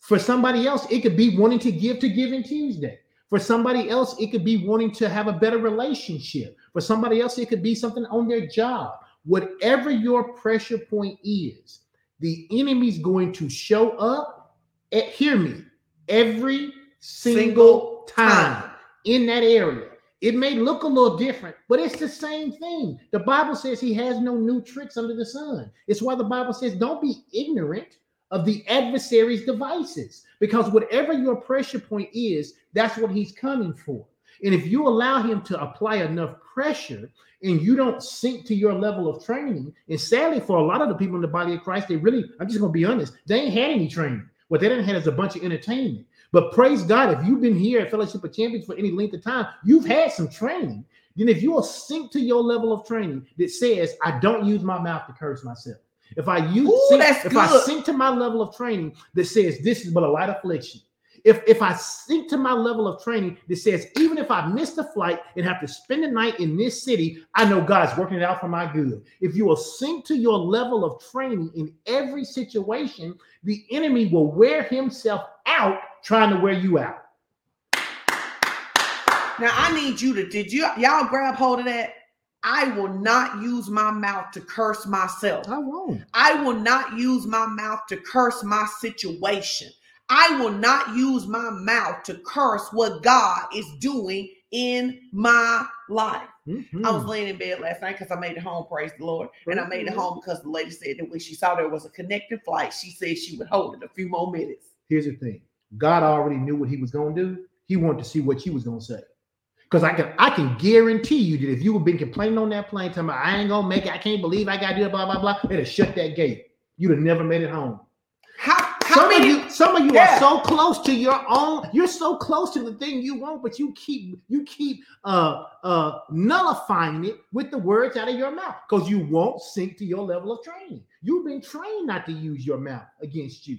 For somebody else, it could be wanting to give to Giving Tuesday. For somebody else, it could be wanting to have a better relationship. For somebody else, it could be something on their job. Whatever your pressure point is, the enemy's going to show up. At, hear me, every single, Single time time. in that area. It may look a little different, but it's the same thing. The Bible says he has no new tricks under the sun. It's why the Bible says don't be ignorant of the adversary's devices because whatever your pressure point is, that's what he's coming for. And if you allow him to apply enough pressure and you don't sink to your level of training, and sadly for a lot of the people in the body of Christ, they really, I'm just gonna be honest, they ain't had any training. What they didn't have is a bunch of entertainment. But praise God, if you've been here at Fellowship of Champions for any length of time, you've had some training. Then if you will sink to your level of training that says, I don't use my mouth to curse myself. If I use Ooh, sink- if I sink to my level of training that says this is but a light affliction. If if I sink to my level of training that says even if I miss the flight and have to spend the night in this city, I know God's working it out for my good. If you will sink to your level of training in every situation, the enemy will wear himself out trying to wear you out. Now I need you to did you y'all grab hold of that? I will not use my mouth to curse myself. I won't. I will not use my mouth to curse my situation. I will not use my mouth to curse what God is doing in my life. I was Mhm. laying in bed last night because I made it home, praise the Lord. And I made it home because the lady said that when she saw there was a connecting flight, she said she would hold it a few more minutes. Here's the thing: God already knew what He was going to do. He wanted to see what you was going to say. Because I can, I can guarantee you that if you had been complaining on that plane, talking about I ain't gonna make it, I can't believe I gotta do it, blah blah blah, it'd have shut that gate. You'd have never made it home. Some many? of you, some of you Yeah. are so close to your own. You're so close to the thing you want, but you keep you keep uh uh nullifying it with the words out of your mouth because you won't sink to your level of training. You've been trained not to use your mouth against you.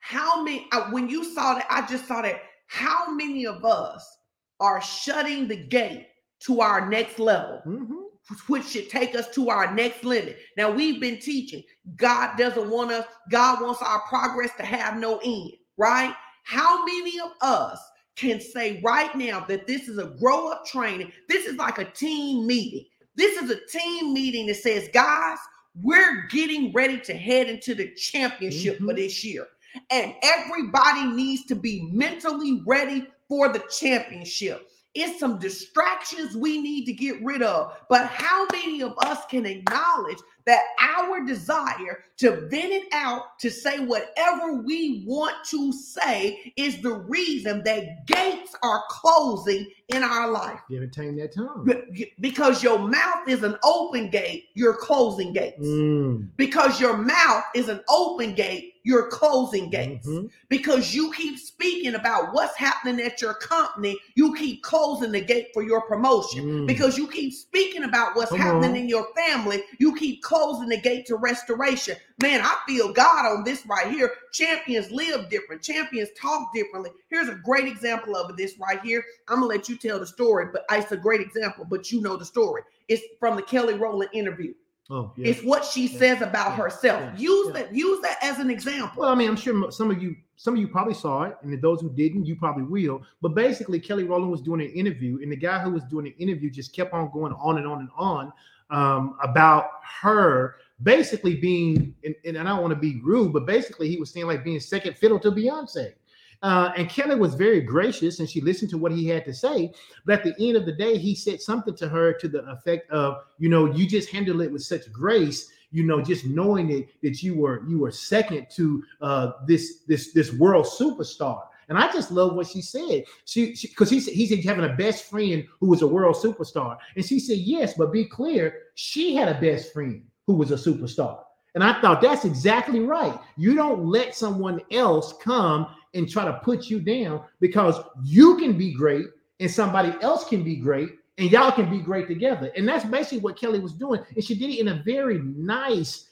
how many? uh, When you saw that, I just saw that. How many of us are shutting the gate to our next level? Mhm. Which should take us to our next limit. Now we've been teaching God doesn't want us, God wants our progress to have no end, right? How many of us can say right now that this is a grow up training? This is like a team meeting. This is a team meeting that says, guys, we're getting ready to head into the championship for Mhm. this year. And everybody needs to be mentally ready for the championship. It's some distractions we need to get rid of. But how many of us can acknowledge that our desire to vent it out, to say whatever we want to say, is the reason that gates are closing in our life? You haven't tamed that tongue. Because your mouth is an open gate, you're closing gates. Mm. Because your mouth is an open gate, you're closing gates Mhm. because you keep speaking about what's happening at your company, you keep closing the gate for your promotion. Mm. Because you keep speaking about what's Come happening on. in your family, you keep closing the gate to restoration. Man, I feel God on this right here. Champions live different, champions talk differently. Here's a great example of this right here. I'm gonna let you tell the story, but it's a great example, but you know the story. It's from the Kelly Rowland interview. Oh, yeah. It's what she Yeah. says about Yeah. herself. Use that, use that as an example. Well, I mean, I'm sure some of you, some of you probably saw it, and those who didn't, you probably will. But basically, Kelly Rowland was doing an interview, and the guy who was doing the interview just kept on going on and on and on um, about her basically being, and, and I don't want to be rude, but basically he was saying like being second fiddle to Beyonce. Uh, and Kelly was very gracious, and she listened to what he had to say. But at the end of the day, he said something to her to the effect of, you know, you just handle it with such grace you know, just knowing that that you were you were second to uh, this this this world superstar. And I just love what she said. She because he said he said having a best friend who was a world superstar, and she said yes, but be clear, she had a best friend who was a superstar. And I thought that's exactly right. You don't let someone else come and try to put you down because you can be great and somebody else can be great and y'all can be great together. And that's basically what Kelly was doing. And she did it in a very nice,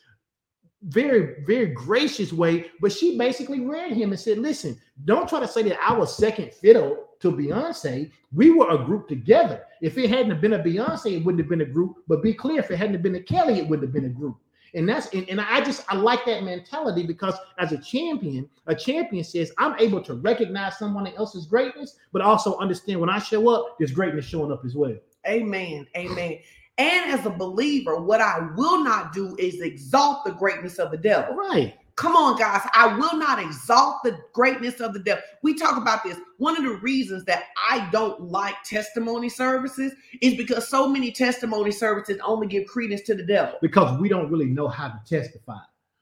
very, very gracious way. But she basically read him and said, Listen, don't try to say that I was second fiddle to Beyonce. We were a group together. If it hadn't been a Beyonce, it wouldn't have been a group. But be clear, if it hadn't been a Kelly, it wouldn't have been a group. And that's and, and I just I like that mentality because as a champion, a champion says I'm able to recognize someone else's greatness, but also understand when I show up, there's greatness showing up as well. Amen. Amen. And as a believer, what I will not do is exalt the greatness of the devil. Right. Come on, guys. I will not exalt the greatness of the devil. We talk about this. One of the reasons that I don't like testimony services is because so many testimony services only give credence to the devil. Because we don't really know how to testify.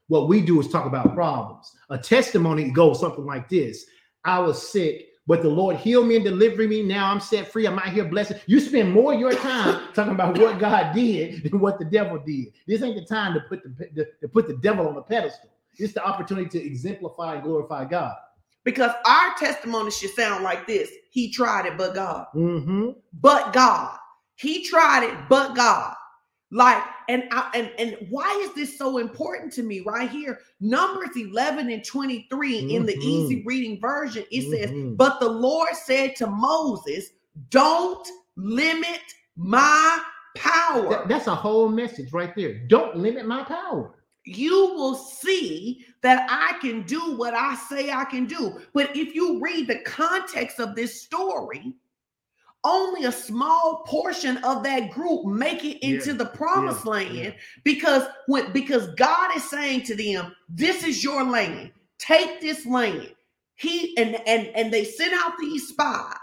What we do is talk about problems. A testimony goes something like this I was sick, but the Lord healed me and delivered me. Now I'm set free. I'm out here blessed. You spend more of your time talking about what God did than what the devil did. This ain't the time to put the, the to put the devil on a pedestal. It's the opportunity to exemplify and glorify God. Because our testimony should sound like this He tried it, but God. Mm-hmm. But God. He tried it, but God. Like, and I, and and why is this so important to me right here? Numbers 11 and 23 mm-hmm. in the easy mm-hmm. reading version, it mm-hmm. says, But the Lord said to Moses, Don't limit my power. That, that's a whole message right there. Don't limit my power you will see that I can do what I say I can do. But if you read the context of this story, only a small portion of that group make it into yeah, the promised yeah, land yeah. because when because God is saying to them, This is your land, take this land. He and and and they sent out these spies,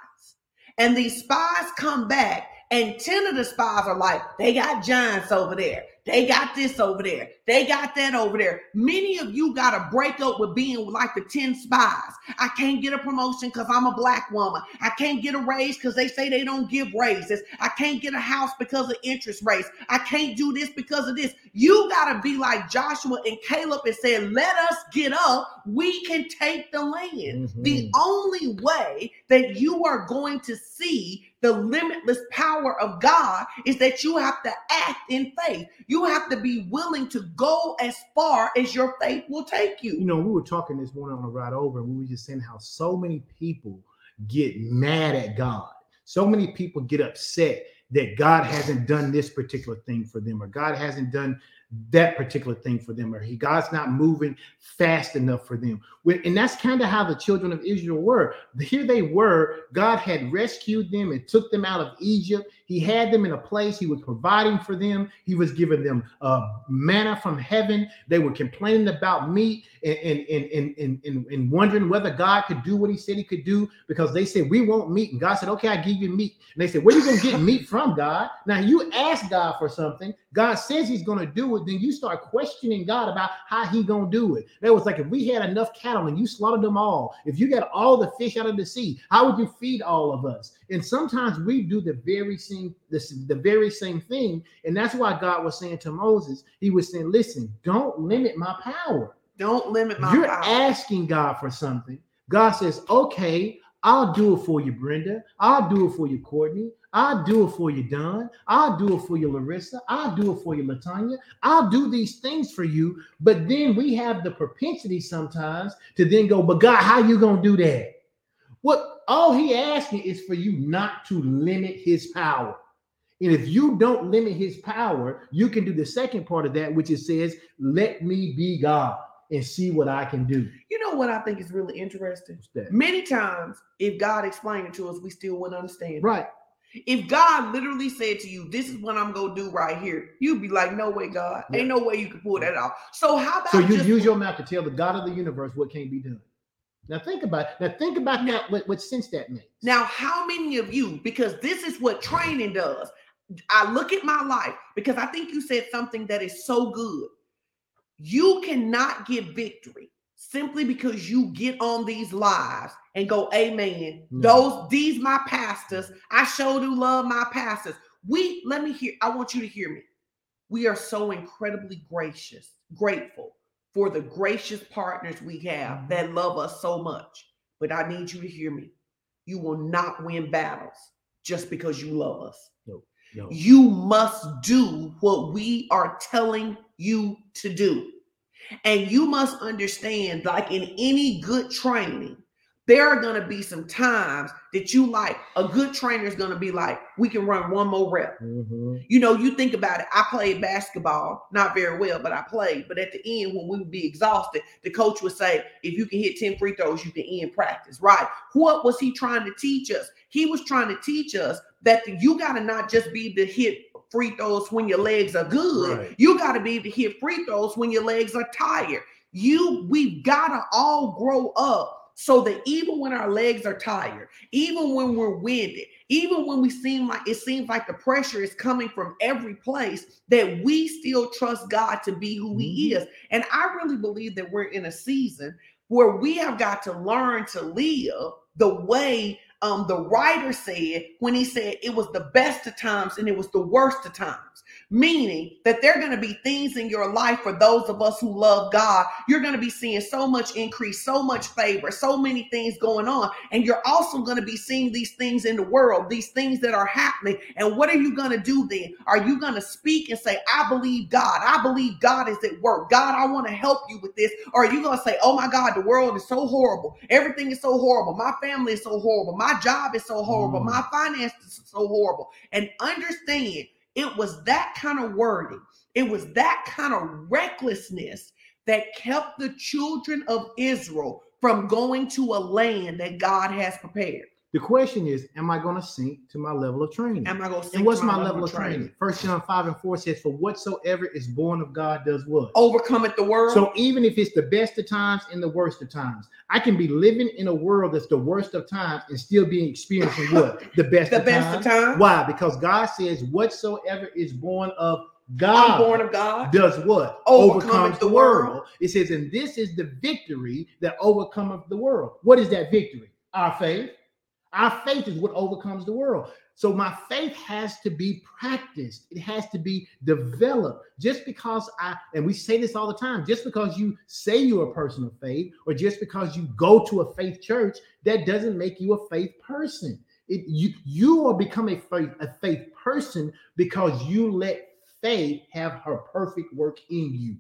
and these spies come back, and 10 of the spies are like, they got giants over there. They got this over there. They got that over there. Many of you got to break up with being like the 10 spies. I can't get a promotion because I'm a black woman. I can't get a raise because they say they don't give raises. I can't get a house because of interest rates. I can't do this because of this. You got to be like Joshua and Caleb and say, let us get up. We can take the land. Mm-hmm. The only way that you are going to see the limitless power of God is that you have to act in faith. You have to be willing to go as far as your faith will take you. You know, we were talking this morning on the ride over, and we were just saying how so many people get mad at God. So many people get upset that God hasn't done this particular thing for them, or God hasn't done that particular thing for them, or he God's not moving fast enough for them. And that's kind of how the children of Israel were. Here they were. God had rescued them and took them out of Egypt. He had them in a place. He was providing for them. He was giving them uh, manna from heaven. They were complaining about meat and, and, and, and, and, and wondering whether God could do what he said he could do because they said, We want meat. And God said, Okay, I give you meat. And they said, Where are you going to get meat from, God? Now you ask God for something. God says he's going to do it. Then you start questioning God about how he going to do it. That was like if we had enough cattle and you slaughtered them all, if you got all the fish out of the sea, how would you feed all of us? And sometimes we do the very same this the very same thing. And that's why God was saying to Moses, he was saying, listen, don't limit my power. Don't limit my You're power. asking God for something. God says, okay, I'll do it for you, Brenda. I'll do it for you, Courtney. I'll do it for you, Don. I'll do it for you, Larissa. I'll do it for you, Latanya. I'll do these things for you. But then we have the propensity sometimes to then go, but God, how you gonna do that? What all he asking is for you not to limit his power. And if you don't limit his power, you can do the second part of that, which it says, let me be God and see what I can do. You know what I think is really interesting? Many times, if God explained it to us, we still wouldn't understand. Right. If God literally said to you, "This is what I'm gonna do right here," you'd be like, "No way, God! Ain't no way you can pull that off." So how about so you use your mouth to tell the God of the universe what can't be done? Now think about now think about now, that what, what sense that makes. Now, how many of you, because this is what training does. I look at my life because I think you said something that is so good. You cannot get victory simply because you get on these lives and go, Amen. Hmm. Those these my pastors. I sure do love my pastors. We let me hear. I want you to hear me. We are so incredibly gracious, grateful for the gracious partners we have mm-hmm. that love us so much. But I need you to hear me. You will not win battles just because you love us. No, no. You must do what we are telling you to do. And you must understand, like in any good training, there are going to be some times that you like a good trainer is going to be like we can run one more rep. Mm-hmm. you know you think about it. I played basketball not very well but i played. But at the end when we would be exhausted the coach would say if you can hit 10 free throws you can end practice. Right. What was he trying to teach us? He was trying to teach us that the, you got to not just be to hit free throws when your legs are good. Right. you got to be to hit free throws when your legs are tired. You we've got to all grow up so that even when our legs are tired, even when we're winded, even when we seem like it seems like the pressure is coming from every place, that we still trust God to be who He is. And I really believe that we're in a season where we have got to learn to live the way um, the writer said when he said it was the best of times and it was the worst of times meaning that there are going to be things in your life for those of us who love God. You're going to be seeing so much increase, so much favor, so many things going on. And you're also going to be seeing these things in the world, these things that are happening. And what are you going to do then? Are you going to speak and say, I believe God? I believe God is at work. God, I want to help you with this. Or are you going to say, Oh my God, the world is so horrible. Everything is so horrible. My family is so horrible. My job is so horrible. Mm. My finances are so horrible. And understand it was that kind of wording, it was that kind of recklessness that kept the children of Israel from going to a land that God has prepared. The question is, am I going to sink to my level of training? Am I going to sink? and what's my level of training? First John 5 and 4 says, For whatsoever is born of God does what? Overcometh the world. So even if it's the best of times and the worst of times, I can be living in a world that's the worst of times and still be experiencing what? The best the of best times. of time. Why? Because God says, Whatsoever is born of I'm God born of God. does what? Overcometh Overcomes the the world. It says, and this is the victory that overcometh the world. What is that victory? Our faith. Our faith is what overcomes the world. So my faith has to be practiced. It has to be developed. Just because I, and we say this all the time, just because you say you're a person of faith, or just because you go to a faith church, that doesn't make you a faith person. It, you you are become a faith, a faith person because you let faith have her perfect work in you.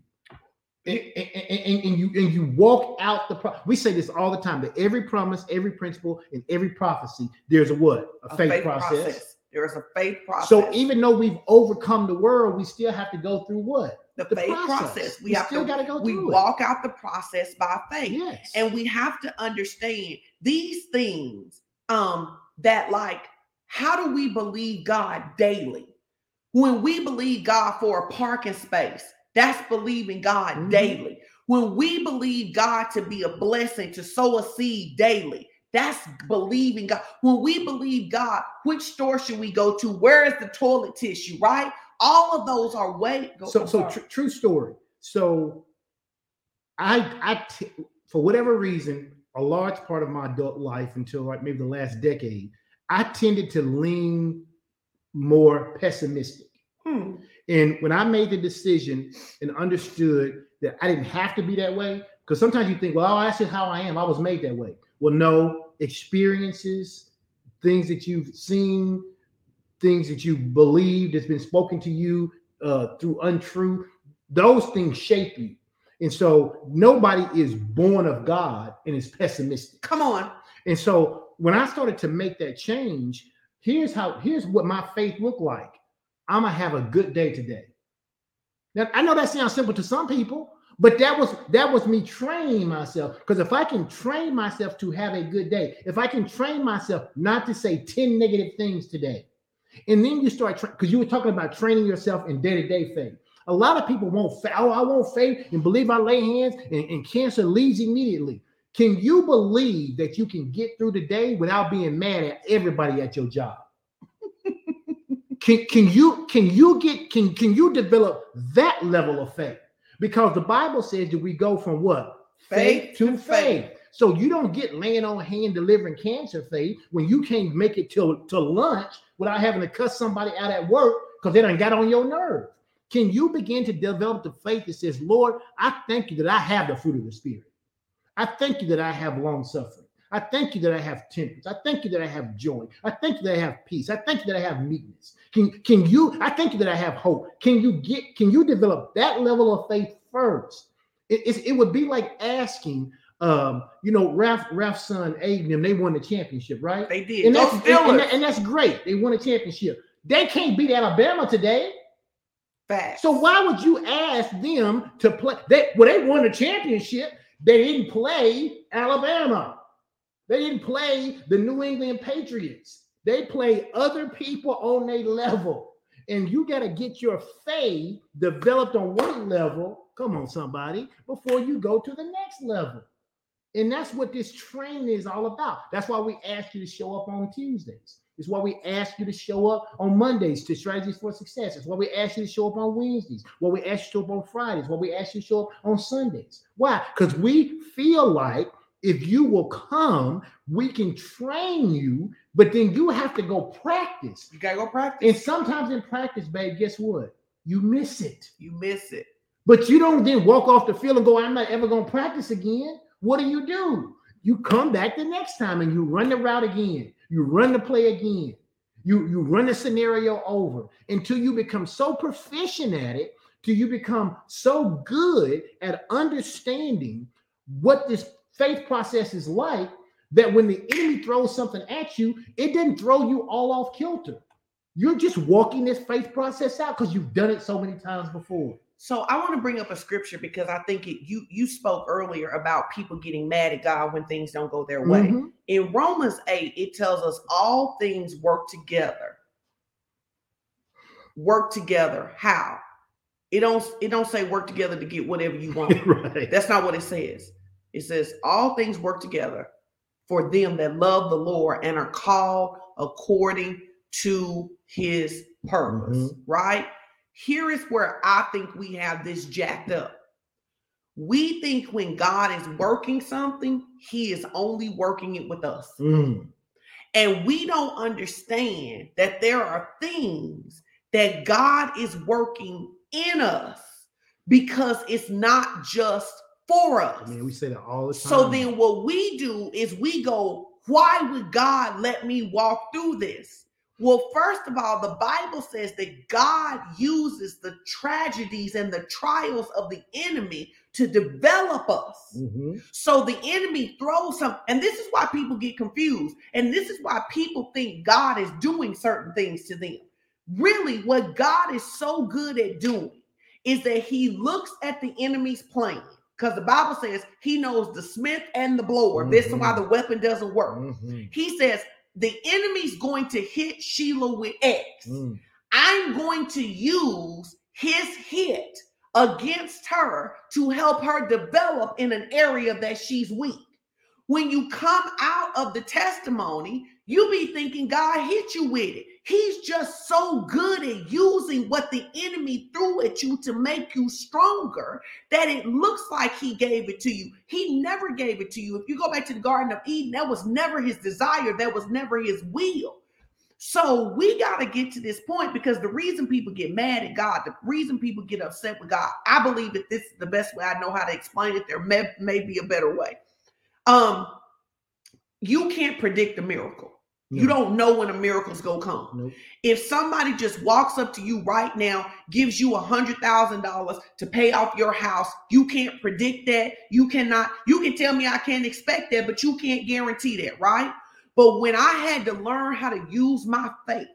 And, and, and- you and you walk out the pro- we say this all the time that every promise every principle and every prophecy there's a what a, A faith, process. There is a faith process. so even though we've overcome the world we still have to go through what the, the faith process. process, we, We have still to gotta go we through it. walk out the process by faith. yes and we have to understand these things um that like how do we believe god daily when we believe god for a parking space that's believing god Mhm. daily. When we believe god to be a blessing to sow a seed daily that's believing god. When we believe god which store should we go to? Where is the toilet tissue right? All of those are way go, so so tr- true story. So i i t- for whatever reason a large part of my adult life until like maybe the last decade i tended to lean more pessimistic. Hmm. And when i made the decision and understood that i didn't have to be that way because sometimes you think well that's just how i am i was made that way well no experiences things that you've seen things that you believe that's been spoken to you uh, through untruth, those things shape you. And so nobody is born of God and is pessimistic. come on And so when I started to make that change, here's how here's what my faith looked like. I'm gonna have a good day today. Now I know that sounds simple to some people, but that was that was me training myself. Because if I can train myself to have a good day, if I can train myself not to say 10 negative things today, and then you start because you were talking about training yourself in day-to-day faith. A lot of people won't faith. Oh, I won't faith and believe I lay hands and, and cancer leaves immediately. Can you believe that you can get through the day without being mad at everybody at your job? Can, can you can you get can can you develop that level of faith? Because the Bible says that we go from what? Faith to faith. So you don't get laying on hand delivering cancer faith when you can't make it till to lunch without having to cuss somebody out at work because they done got on your nerve. Can you begin to develop the faith that says, Lord, I thank you that I have the fruit of the Spirit. I thank you that I have long suffering. I thank you that I have temperance. I thank you that I have joy. I thank you that I have peace. I thank you that I have meekness. Can, can you, I thank you that I have hope. Can you get, can you develop that level of faith first? It, it's- it would be like asking um, you know, Ralph Ralph's son Aiden, them, they won the championship, right? They did. And that's, and, and that- and that's great. They won a championship. They can't beat Alabama today. Facts. So why would you ask them to play? They well, they won the championship. They didn't play Alabama. They didn't play the New England Patriots. They play other people on their level. And you got to get your faith developed on one level. Come on, somebody, before you go to the next level. And that's what this training is all about. That's why we ask you to show up on Tuesdays. It's why we ask you to show up on Mondays to strategies for success. It's why we ask you to show up on Wednesdays. Why we ask you to show up on Fridays. Why we ask you to show up on Sundays. Why? Because we feel like if you will come, we can train you, but then you have to go practice. you gotta go practice. And sometimes in practice, babe, guess what? You miss it. You miss it. But you don't then walk off the field and go, I'm not ever going to practice again. What do you do? You come back the next time and you run the route again. You run the play again. You, you run the scenario over until you become so proficient at it, till you become so good at understanding what this faith process is like that when the enemy throws something at you, it doesn't throw you all off kilter. You're just walking this faith process out because you've done it so many times before. So I want to bring up a scripture because I think it, you you spoke earlier about people getting mad at God when things don't go their way. Mhm. In Romans 8, it tells us all things work together. Work together. How? It don't it don't say work together to get whatever you want. right. That's not what it says. It says all things work together for them that love the Lord and are called according to his purpose, Mhm. right? Here is where I think we have this jacked up. We think when God is working something, he is only working it with us. Mm. And we don't understand that there are things that God is working in us because it's not just for us. I mean, we say that all the time. So then what we do is we go, why would God let me walk through this? Well, first of all, the Bible says that God uses the tragedies and the trials of the enemy to develop us. Mhm. So the enemy throws some, and this is why people get confused. And this is why people think God is doing certain things to them. Really, what God is so good at doing is that he looks at the enemy's plan. Because the Bible says he knows the smith and the blower. This is why Mhm. the weapon doesn't work. Mhm. He says the enemy's going to hit Sheila with X. Mm. I'm going to use his hit against her to help her develop in an area that she's weak. When you come out of the testimony, you be thinking God hit you with it. He's just so good at using what the enemy threw at you to make you stronger that it looks like he gave it to you. He never gave it to you. If you go back to the Garden of Eden, that was never his desire, that was never his will. So we got to get to this point because the reason people get mad at God, the reason people get upset with God, I believe that this is the best way I know how to explain it. There may, may be a better way. Um, you can't predict a miracle. You don't know when a miracle's gonna come. Nope. If somebody just walks up to you right now, gives you a hundred thousand dollars to pay off your house, you can't predict that. You cannot. You can tell me I can't expect that, but you can't guarantee that, right? But when I had to learn how to use my faith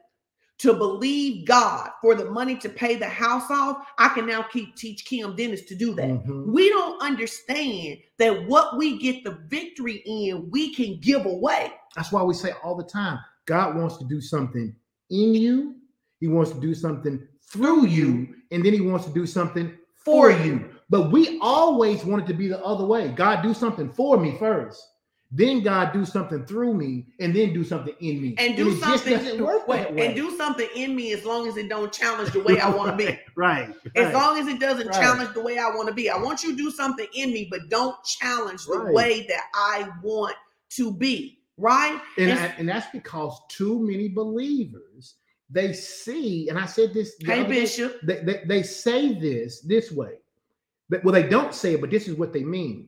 to believe God for the money to pay the house off, I can now keep teach Kim Dennis to do that. Mhm. We don't understand that what we get the victory in, we can give away. That's why we say all the time God wants to do something in you, He wants to do something through you, and then He wants to do something for you. But we always want it to be the other way God, do something for me first. Then God do something through me, and then do something in me. and do just something doesn't work wait, way. and do something in me as long as it don't challenge the way I want to be. right. As right. long as it doesn't Right. challenge the way I want to be. I want you to do something in me, but don't challenge the Right. way that I want to be. Right? and, And- I- and that's because too many believers they see, and I said this. Hey, other Bishop. they, they, they say this this way. But, well, they don't say it, but this is what they mean.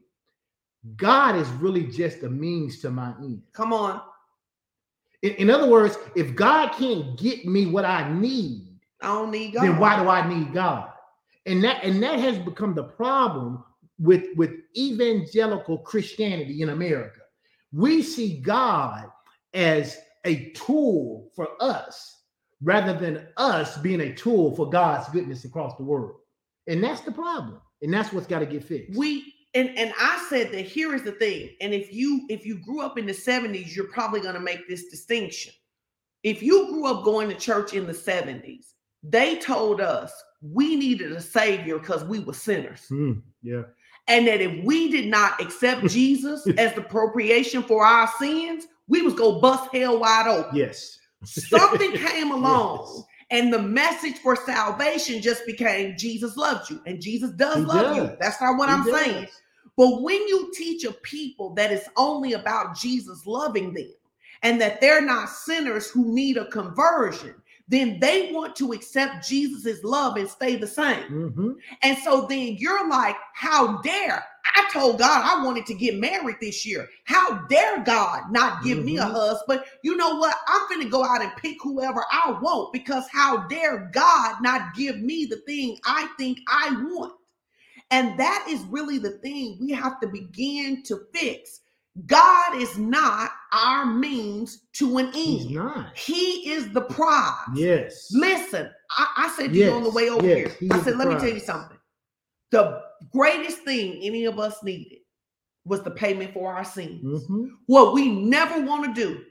God is really just a means to my end. Come on. In, in other words, if God can't get me what I need, I don't need God. then why do I need God? And that and that has become the problem with with evangelical Christianity in America. We see God as a tool for us rather than us being a tool for God's goodness across the world. And that's the problem. And that's what's got to get fixed. We and and I said that here is the thing. And if you if you grew up in the 70s, you're probably going to make this distinction. If you grew up going to church in the 70s, they told us we needed a savior because we were sinners. Mm, yeah. And that if we did not accept Jesus as the propitiation for our sins, we was go bust hell wide open. Yes. Something came along yes. and the message for salvation just became Jesus loves you and Jesus does he love does. you. That's not what he I'm does. saying. But when you teach a people that it's only about Jesus loving them and that they're not sinners who need a conversion, then they want to accept Jesus's love and stay the same. Mm-hmm. And so then you're like, how dare I told God I wanted to get married this year. How dare God not give mm-hmm. me a mm-hmm. husband? You know what? I'm going to go out and pick whoever I want because how dare God not give me the thing I think I want? And that is really the thing we have to begin to fix. God is not our means to an end. He's not. He is the prize. Yes. Listen, I, I said to yes. you on the way over yes. here. I said, let prize. me tell you something. The greatest thing any of us needed was the payment for our sins. Mm-hmm. What we never want to do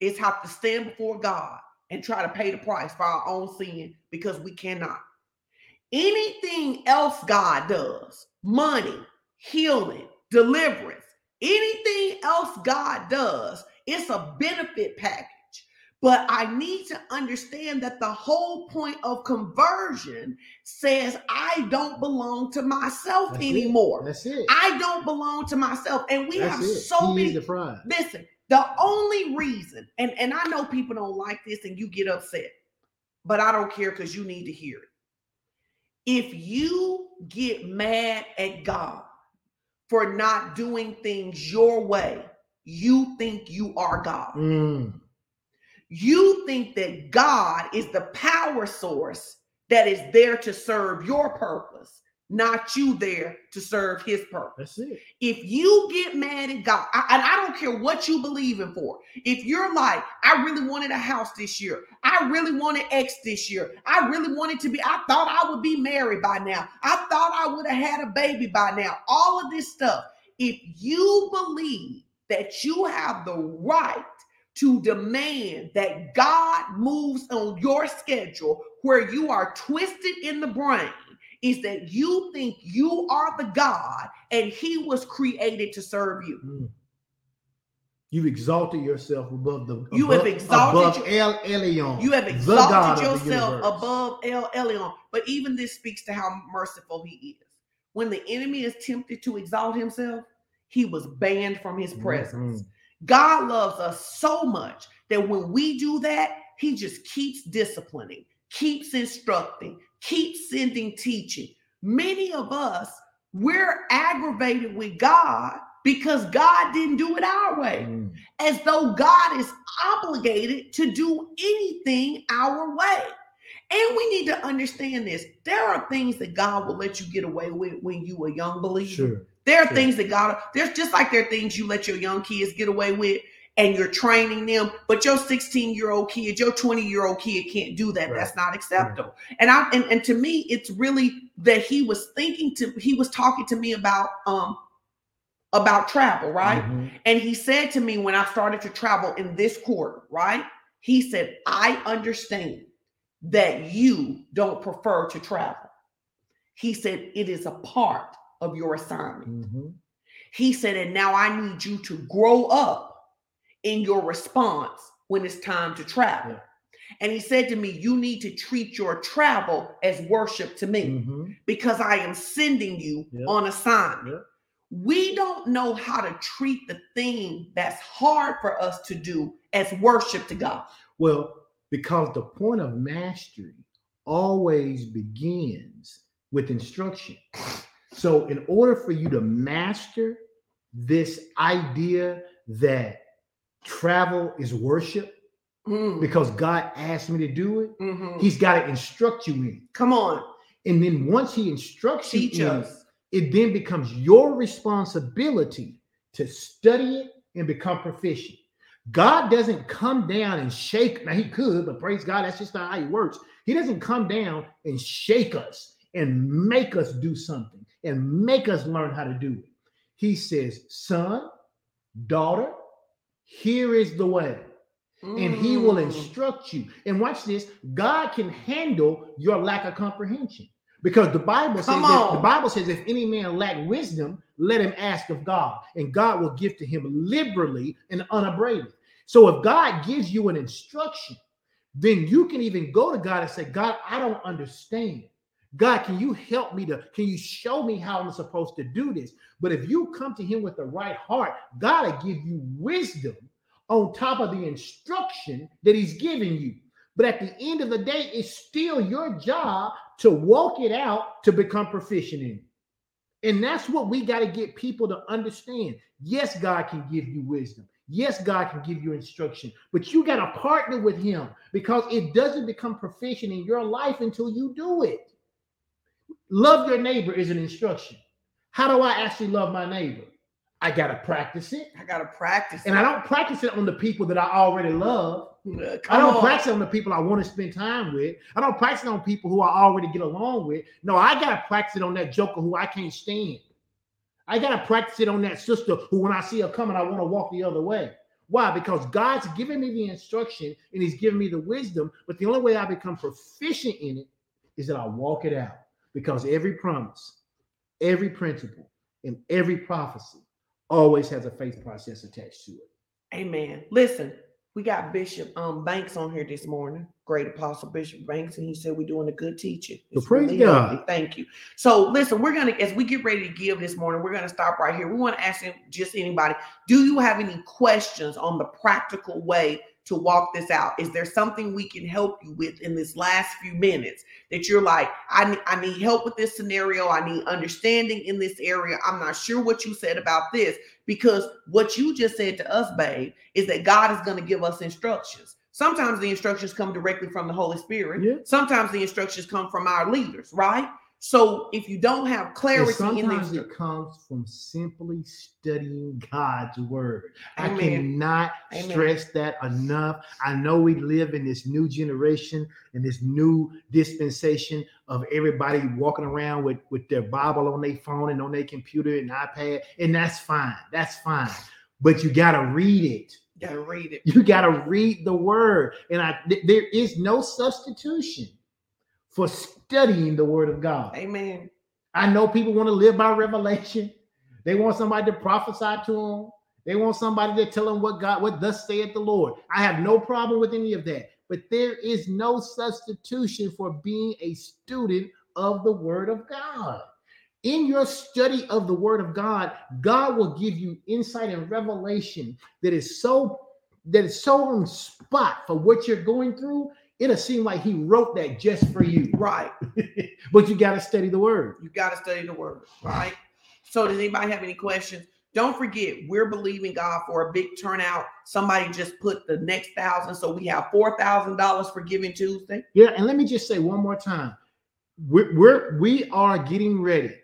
is have to stand before God and try to pay the price for our own sin because we cannot. Anything else God does, money, healing, deliverance, anything else God does, it's a benefit package. But I need to understand that the whole point of conversion says I don't belong to myself That's anymore. It. That's it. I don't belong to myself. And we That's have it. so he many. The listen, the only reason, and, and I know people don't like this and you get upset, but I don't care because you need to hear it. If you get mad at God for not doing things your way, you think you are God. Mm. You think that God is the power source that is there to serve your purpose not you there to serve his purpose. That's it. If you get mad at God, I, and I don't care what you believe in for, if you're like, I really wanted a house this year, I really wanted X this year, I really wanted to be, I thought I would be married by now, I thought I would have had a baby by now, all of this stuff. If you believe that you have the right to demand that God moves on your schedule where you are twisted in the brain is that you think you are the God and he was created to serve you. Mm. You've exalted yourself above the you above, have exalted above El Elyon. You have exalted yourself above El Elyon. But even this speaks to how merciful he is. When the enemy is tempted to exalt himself, he was banned from his presence. Mm-hmm. God loves us so much that when we do that, he just keeps disciplining, keeps instructing, keep sending teaching. Many of us, we're aggravated with God because God didn't do it our way, mm. as though God is obligated to do anything our way. And we need to understand this. There are things that God will let you get away with when you a young believer. Sure. There are sure. things that God, there's just like there are things you let your young kids get away with and you're training them, but your 16 year old kid, your 20 year old kid can't do that. Right. That's not acceptable. Right. And I and, and to me, it's really that he was thinking to he was talking to me about um about travel, right? Mm-hmm. And he said to me when I started to travel in this quarter, right? He said, I understand that you don't prefer to travel. He said, it is a part of your assignment. Mm-hmm. He said, and now I need you to grow up in your response when it's time to travel. Yeah. And he said to me, You need to treat your travel as worship to me mm-hmm. because I am sending you yeah. on assignment. Yeah. We don't know how to treat the thing that's hard for us to do as worship to God. Well, because the point of mastery always begins with instruction. So, in order for you to master this idea that travel is worship Mm. because God asked me to do it. Mhm. He's got to instruct you in. Come on, And then once he instructs teach you in, it then becomes your responsibility to study it and become proficient. God doesn't come down and shake. Now he could, but praise God, that's just not how he works. He doesn't come down and shake us and make us do something and make us learn how to do it. He says, son, daughter, here is the way. And he will Mm. instruct you. And watch this God can handle your lack of comprehension. Because the Bible says Come that, the. Bible says if any man lack wisdom, let him ask of God, and God will give to him liberally and unabraded. So if God gives you an instruction, then you can even go to God and say, God, I don't understand. God, can you help me to, can you show me how I'm supposed to do this? But if you come to him with the right heart, God will give you wisdom on top of the instruction that he's giving you. But at the end of the day, it's still your job to walk it out to become proficient in it. And that's what we got to get people to understand. Yes, God can give you wisdom. Yes, God can give you instruction, but you got to partner with Him because it doesn't become proficient in your life until you do it. Love your neighbor is an instruction. How do I actually love my neighbor? I got to practice it. I gotta practice. It. And I don't practice it on the people that I already love. Uh, I don't on. practice it on the people I want to spend time with. I don't practice it on people who I already get along with. No, I gotta practice it on that joker who I can't stand. I gotta practice it on that sister who, when I see her coming, I want to walk the other way. Why? Because God's given me the instruction and He's given me the wisdom. But the only way I become proficient in it is that I walk it out. Because every promise, every principle, and every prophecy always has a faith process attached to it. Amen. Listen, we got Bishop um Banks on here this morning. Great Apostle Bishop Banks, and he said we're doing a good teaching. Well, praise really God. Thank you. So listen, we're gonna as we get ready to give this morning, we're gonna stop right here. We want to ask him- just anybody, do you have any questions on the practical way to walk this out? Is there something we can help you with in this last few minutes that you're like, I need, I need help with this scenario, I need understanding in this area. I'm not sure what you said about this because what you just said to us, babe, is that God is going to give us instructions. Sometimes the instructions come directly from the Holy Spirit. Yeah. Sometimes the instructions come from our leaders, right? So if you don't have And clarity in sometimes this, it comes from simply studying God's word. I cannot Amen. stress that enough. I know we live in this new generation and this new dispensation of everybody walking around with, with their Bible on their phone and on their computer and iPad, and that's fine. That's fine. But you got to read it. you gotta read it. You got to read the word. And I th- there is no substitution for studying the word of God. Amen. I know people want to live by revelation. They want somebody to prophesy to them. They want somebody to tell them what God, what thus saith the Lord. I have no problem with any of that. But there is no substitution for being a student of the word of God. In your study of the word of God, God will give you insight and revelation that is so that is so on spot for what you're going through. It'll seem like he wrote that just for you. Right. but you got to study the word. You got to study the word, right? So, does anybody have any questions? Don't forget, we're believing God for a big turnout. Somebody just put the next thousand, so we have four thousand dollars for Giving Tuesday. Yeah, and let me just say one more time. We're, we're we are getting ready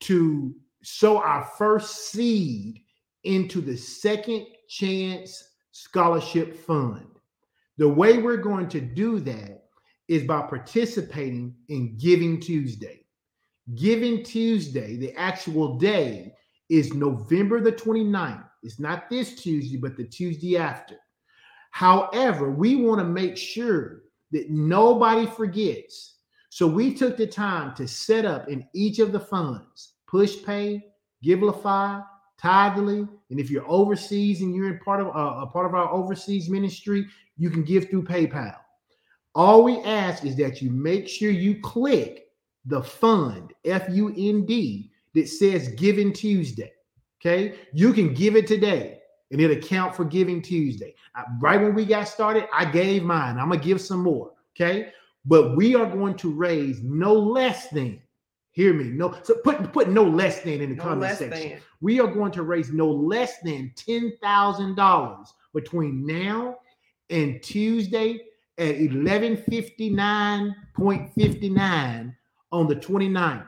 to sow our first seed into the second chance scholarship fund. The way we're going to do that is by participating in Giving Tuesday. Giving Tuesday, the actual day is November the 29th. It's not this Tuesday, but the Tuesday after. However, we want to make sure that nobody forgets. So we took the time to set up in each of the funds PushPay, Givelify, Tithely, and if you're overseas and you're in part of uh, a part of our overseas ministry, you can give through PayPal. All we ask is that you make sure you click the fund F U N D that says Giving Tuesday. Okay, you can give it today and it'll count for Giving Tuesday. I- right when we got started, I gave mine. I'm gonna give some more. Okay, but we are going to raise no less than. Hear me? No, so put put no less than in the No comment section. than. We are going to raise no less than ten thousand dollars between now and Tuesday at eleven fifty nine point fifty nine on the 29th.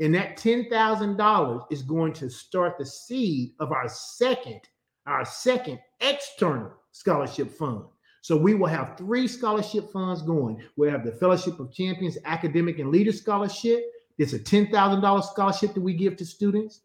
And that $10,000 is going to start the seed of our second, our second external scholarship fund. So we will have three scholarship funds going. We'll have the Fellowship of Champions Academic and Leader Scholarship. It's a $10,000 scholarship that we give to students.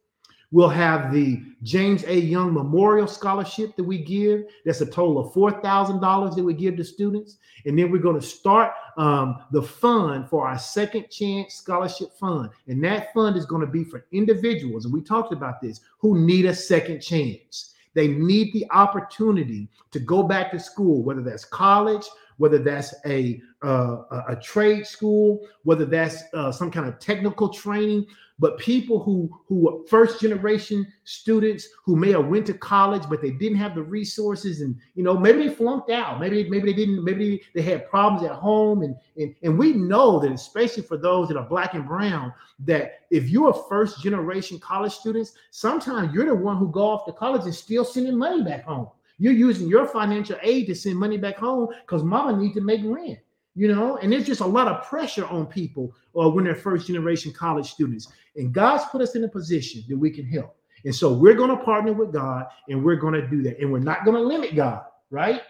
We'll have the James A. Young Memorial Scholarship that we give. That's a total of $4,000 that we give to students. And then we're going to start um, the fund for our Second Chance Scholarship Fund. And that fund is going to be for individuals, and we talked about this, who need a second chance. They need the opportunity to go back to school, whether that's college, whether that's a uh, a trade school, whether that's uh, some kind of technical training, but people who who first generation students who may have went to college but they didn't have the resources and you know maybe they flunked out. Maybe maybe they didn't maybe they had problems at home. And and, and we know that especially for those that are black and brown that if you're a first generation college students sometimes you're the one who go off to college and still sending money back home you're using your financial aid to send money back home because mama needs to make rent you know? And there's just a lot of pressure on people uh, when they're first generation college students. And god's put us in a position that we can help. And so we're going to partner with god and we're going to do that. And we're not going to limit god right?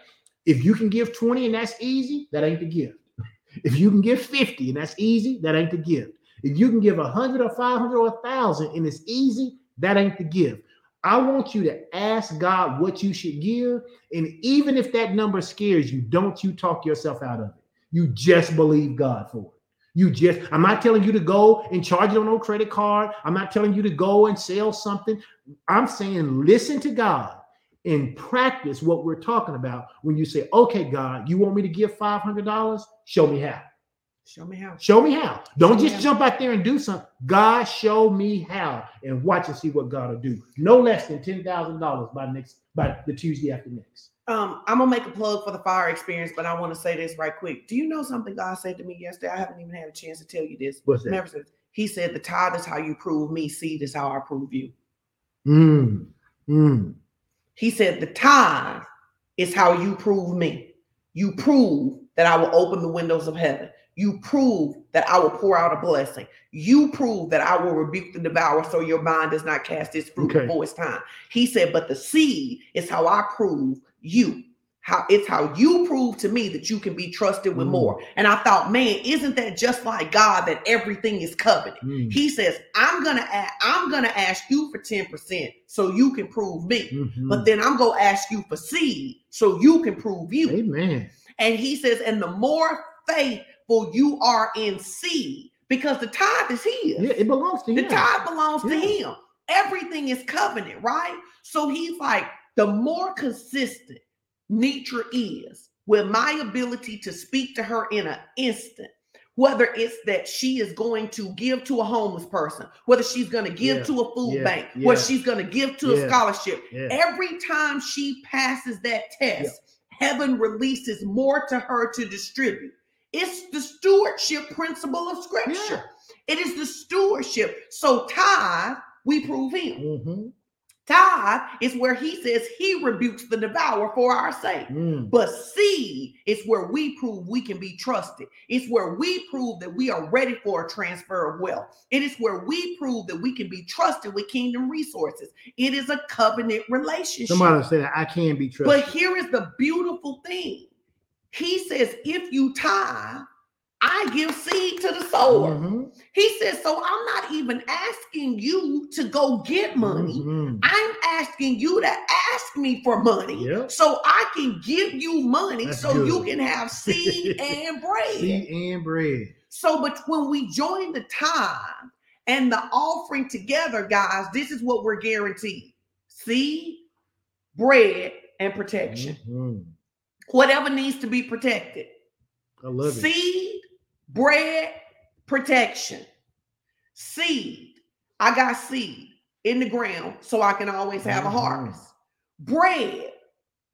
If you can give 20 and that's easy that ain't the gift. If you can give 50 and that's easy that ain't the gift. If you can give 100 or 500 or 1000 and it's easy that ain't the gift I want you to ask God what you should give. And even if that number scares you, don't you talk yourself out of it. You just believe God for it. You just, I'm not telling you to go and charge it on no credit card. I'm not telling you to go and sell something. I'm saying listen to God and practice what we're talking about when you say, okay, God, you want me to give $500? Show me how. Show me how. Show me how. Don't show just jump out there and do something. God, show me how, and watch and see what God will do. No less than ten thousand dollars by next by the Tuesday after next. Um, I'm gonna make a plug for the fire experience, but I want to say this right quick. Do you know something God said to me yesterday? I haven't even had a chance to tell you this. What's that? He said, "The tithe is how you prove me. Seed is how I prove you." Mm. Mm. He said, "The tithe is how you prove me. You prove that I will open the windows of heaven. You prove that I will pour out a blessing. You prove that I will rebuke the devourer so your mind does not cast its fruit okay. before its time. He said, but the seed is how I prove you how it's how you prove to me that you can be trusted with mm. more. And I thought, man, isn't that just like God that everything is covenant? Mm. He says, I'm gonna ask, I'm gonna ask you for 10% so you can prove me, mm-hmm. but then I'm gonna ask you for seed so you can prove you. Amen. And he says, and the more faithful you are in seed, because the tithe is his. Yeah, it belongs to him. The tithe belongs yeah. to him. Everything is covenant, right? So he's like, the more consistent Nitra is with my ability to speak to her in an instant, whether it's that she is going to give to a homeless person, whether she's going to give yeah, to a food yeah, bank, yeah, whether she's going to give to a scholarship. Every time she passes that test, heaven releases more to her to distribute. It's the stewardship principle of scripture. It is the stewardship. So tithe, we prove him. Mm-hmm. Tithe is where he says he rebukes the devourer for our sake. Mm. But seed is where we prove we can be trusted. It's where we prove that we are ready for a transfer of wealth. It is where we prove that we can be trusted with kingdom resources. It is a covenant relationship. Somebody say that I can be trusted. But here is the beautiful thing. He says, if you tithe, I give seed to the sower. Mm-hmm. He says, so I'm not even asking you to go get money. Mm-hmm. I'm asking you to ask me for money yep. so I can give you money That's so good. you can have seed and bread. Seed and bread. So, but when we join the time and the offering together, guys, this is what we're guaranteed seed, bread, and protection. Mm-hmm. Whatever needs to be protected. I love seed, it. Seed, bread, protection, seed. I got seed in the ground so I can always have a mm-hmm. harvest. Bread,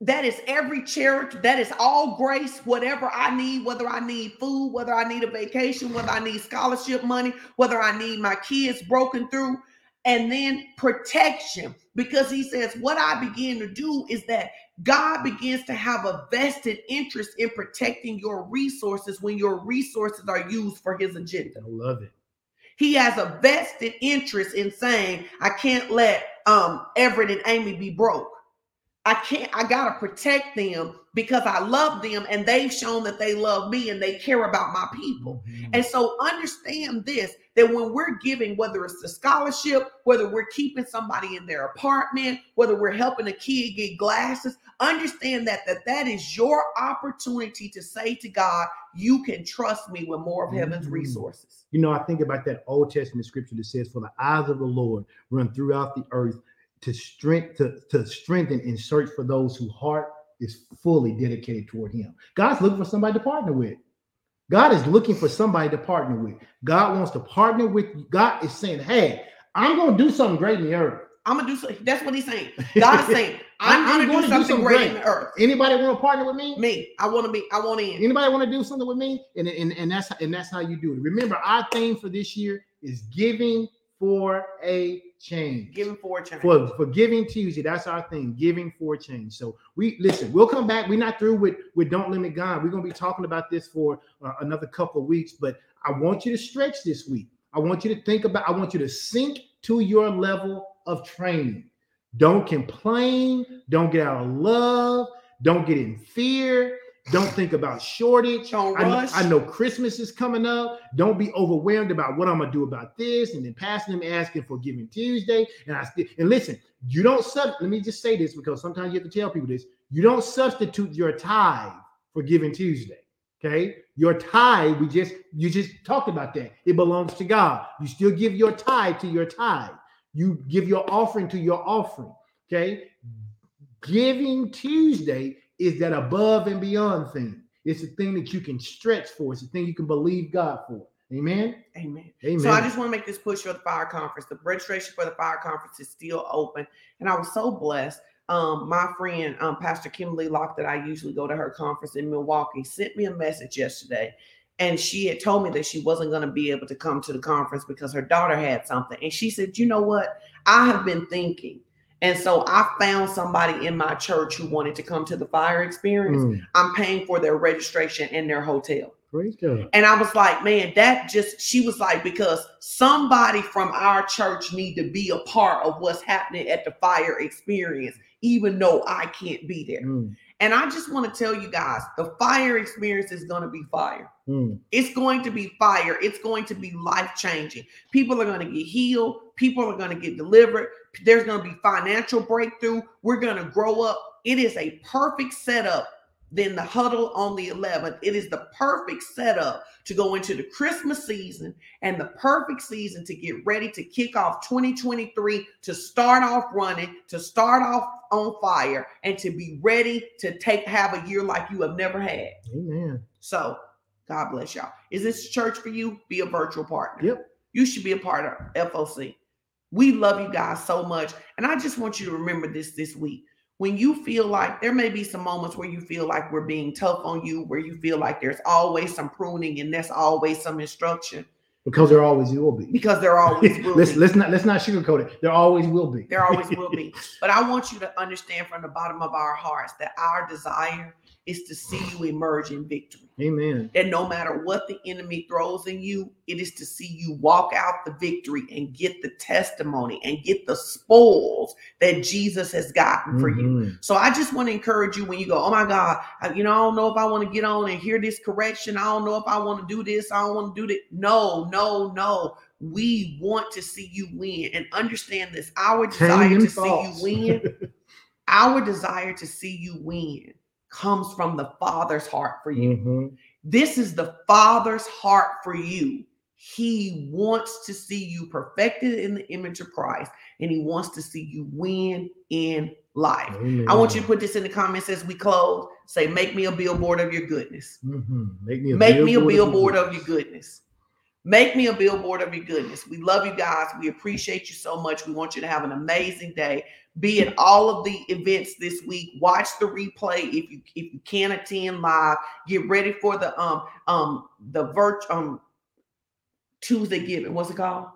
that is every charity, that is all grace, whatever I need, whether I need food, whether I need a vacation, whether I need scholarship money, whether I need my kids broken through, and then protection. Because he says, What I begin to do is that God begins to have a vested interest in protecting your resources when your resources are used for his agenda. I love it. He has a vested interest in saying, I can't let um Everett and Amy be broke. I can't, I gotta protect them because I love them and they've shown that they love me and they care about my people. Mhm. And so understand this that when we're giving, whether it's the scholarship, whether we're keeping somebody in their apartment, whether we're helping a kid get glasses, understand that that, that is your opportunity to say to God, you can trust me with more of heaven's Mhm. resources. You know, I think about that Old Testament scripture that says, "For the eyes of the Lord run throughout the earth to strength to, to strengthen and search for those whose heart is fully dedicated toward Him." God's looking for somebody to partner with. God is looking for somebody to partner with. God wants to partner with you. God is saying, "Hey, I'm going to do something great in the earth." I'm gonna do so. That's what he's saying. God is saying, I'm, I'm gonna, gonna do do something something great great. in the earth. Anybody want to partner with me? Me, I want to be. I want in. Anybody want to do something with me? And, and and that's and that's how you do it. Remember, our theme for this year is giving for a change. Give him four change. for for Giving Tuesday, that's our thing. Giving for change. So we listen. We'll come back. We're not through with with Don't Limit God. We're gonna be talking about this for uh, another couple of weeks. But I want you to stretch this week. I want you to think about. I want you to sink to your level of training. Don't complain. Don't get out of love. Don't get in fear. Don't think about shortage. Don't I know, rush. I know Christmas is coming up. Don't be overwhelmed about what I'm gonna do about this, and then passing them asking for Giving Tuesday. And I still and listen, you don't sub. Let me just say this because sometimes you have to tell people this. You don't substitute your tithe for Giving Tuesday. Okay, your tithe. We just you just talked about that. It belongs to God. You still give your tithe to your tithe. You give your offering to your offering. Okay, Giving Tuesday is that above and beyond thing. It's a thing that you can stretch for. It's a thing you can believe God for. Amen. Amen. Amen. So I just want to make this push for the fire conference. The registration for the fire conference is still open, and I was so blessed. Um, my friend, um, Pastor Kimberly Locke, that I usually go to her conference in Milwaukee, sent me a message yesterday, and she had told me that she wasn't going to be able to come to the conference because her daughter had something. And she said, "You know what? I have been thinking." And so I found somebody in my church who wanted to come to the fire experience. Mm, I'm paying for their registration and their hotel. And I was like, man, that just, she was like, because somebody from our church need to be a part of what's happening at the fire experience, even though I can't be there. Mm, And I just want to tell you guys, the fire experience is going to be fire. Mm, It's going to be fire. It's going to be life changing. People are going to get healed. People are going to get delivered. There's going to be financial breakthrough. We're going to grow up. It is a perfect setup. Then the huddle on the 11th. It is the perfect setup to go into the Christmas season and the perfect season to get ready to kick off 2023, to start off running, to start off on fire, and to be ready to take have a year like you have never had. amen. So God bless y'all. Is this church for you? Be a virtual partner. Yep. You should be a part of FOC. We love you guys so much. And I just want you to remember this this week. When you feel like there may be some moments where you feel like we're being tough on you, where you feel like there's always some pruning and there's always some instruction, Because there always will be. because there always will let's be. let's not let's not sugarcoat it. There always will be. There always will be. But I want you to understand from the bottom of our hearts that our desire is to see you emerge in victory. Amen. that no matter what the enemy throws in you, it is to see you walk out the victory and get the testimony and get the spoils that Jesus has gotten for you. Mhm. So I just want to encourage you when you go, oh my God, I- you know, I don't know if I want to get on and hear this correction. I don't know if I want to do this. I don't want to do that. No, no, no. We want to see you win and understand this. Our desire them to see you win, our desire to see you win comes from the Father's heart for you. Mhm. This is the Father's heart for you. He wants to see you perfected in the image of Christ, and He wants to see you win in life. Amen. I want you to put this in the comments as we close. Say, make me a billboard of your goodness. Mhm. Make me a Make me a billboard of your goodness. Make me a billboard of your goodness. We love you guys. We appreciate you so much. We want you to have an amazing day. Be at all of the events this week. Watch the replay if you if you can't attend live. Get ready for the um um the virt um Tuesday giving. What's it called?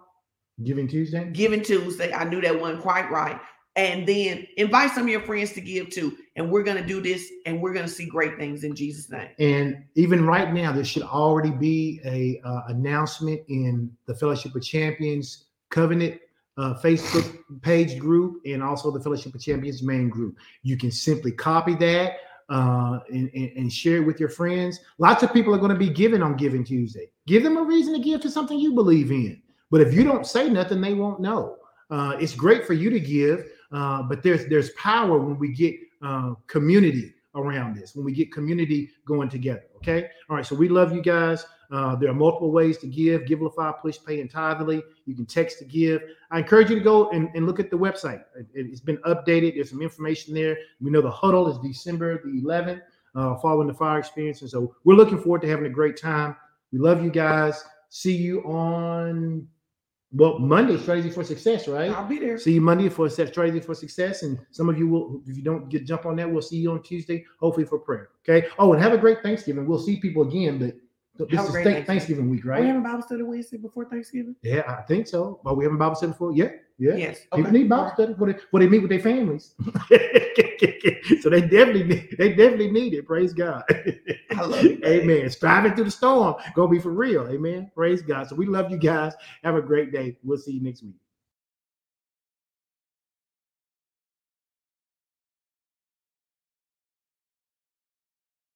Giving Tuesday. Giving Tuesday. I knew that wasn't quite right. and then invite some of your friends to give too. And we're going to do this and we're going to see great things in Jesus' name. And even right now, there should already be a uh, announcement in the Fellowship of Champions Covenant uh, Facebook page group and also the Fellowship of Champions main group. You can simply copy that uh, and, and, and, share it with your friends. Lots of people are going to be giving on Giving Tuesday. Give them a reason to give to something you believe in. But if you don't say nothing, they won't know. Uh, it's great for you to give, uh, but there's there's power when we get uh, community around this, when we get community going together. Okay. All right. So we love you guys. Uh, there are multiple ways to give. Givelify, Push Pay, and Tithely. You can text to give. I encourage you to go and, and look at the website. It, has been updated. There's some information there. We know the huddle is December the 11th, uh, following the fire experience. And so we're looking forward to having a great time. We love you guys. See you on well, Monday strategy for success, right? I'll be there. See you Monday for strategy for success, and some of you will, if you don't get jump on that, we'll see you on Tuesday, hopefully for prayer. Okay. Oh, and have a great Thanksgiving. We'll see people again, but this is Thanksgiving. Thanksgiving week, right? We having Bible study Wednesday before Thanksgiving? Yeah, I think so. But we having Bible study before? Yeah, yeah. Yes. People need Bible study before they, they meet with their families. so they definitely they definitely need it. Praise God. I love you. Amen. Striving through the storm. Gonna be for real. Amen. Praise God. So we love you guys. Have a great day. We'll see you next week.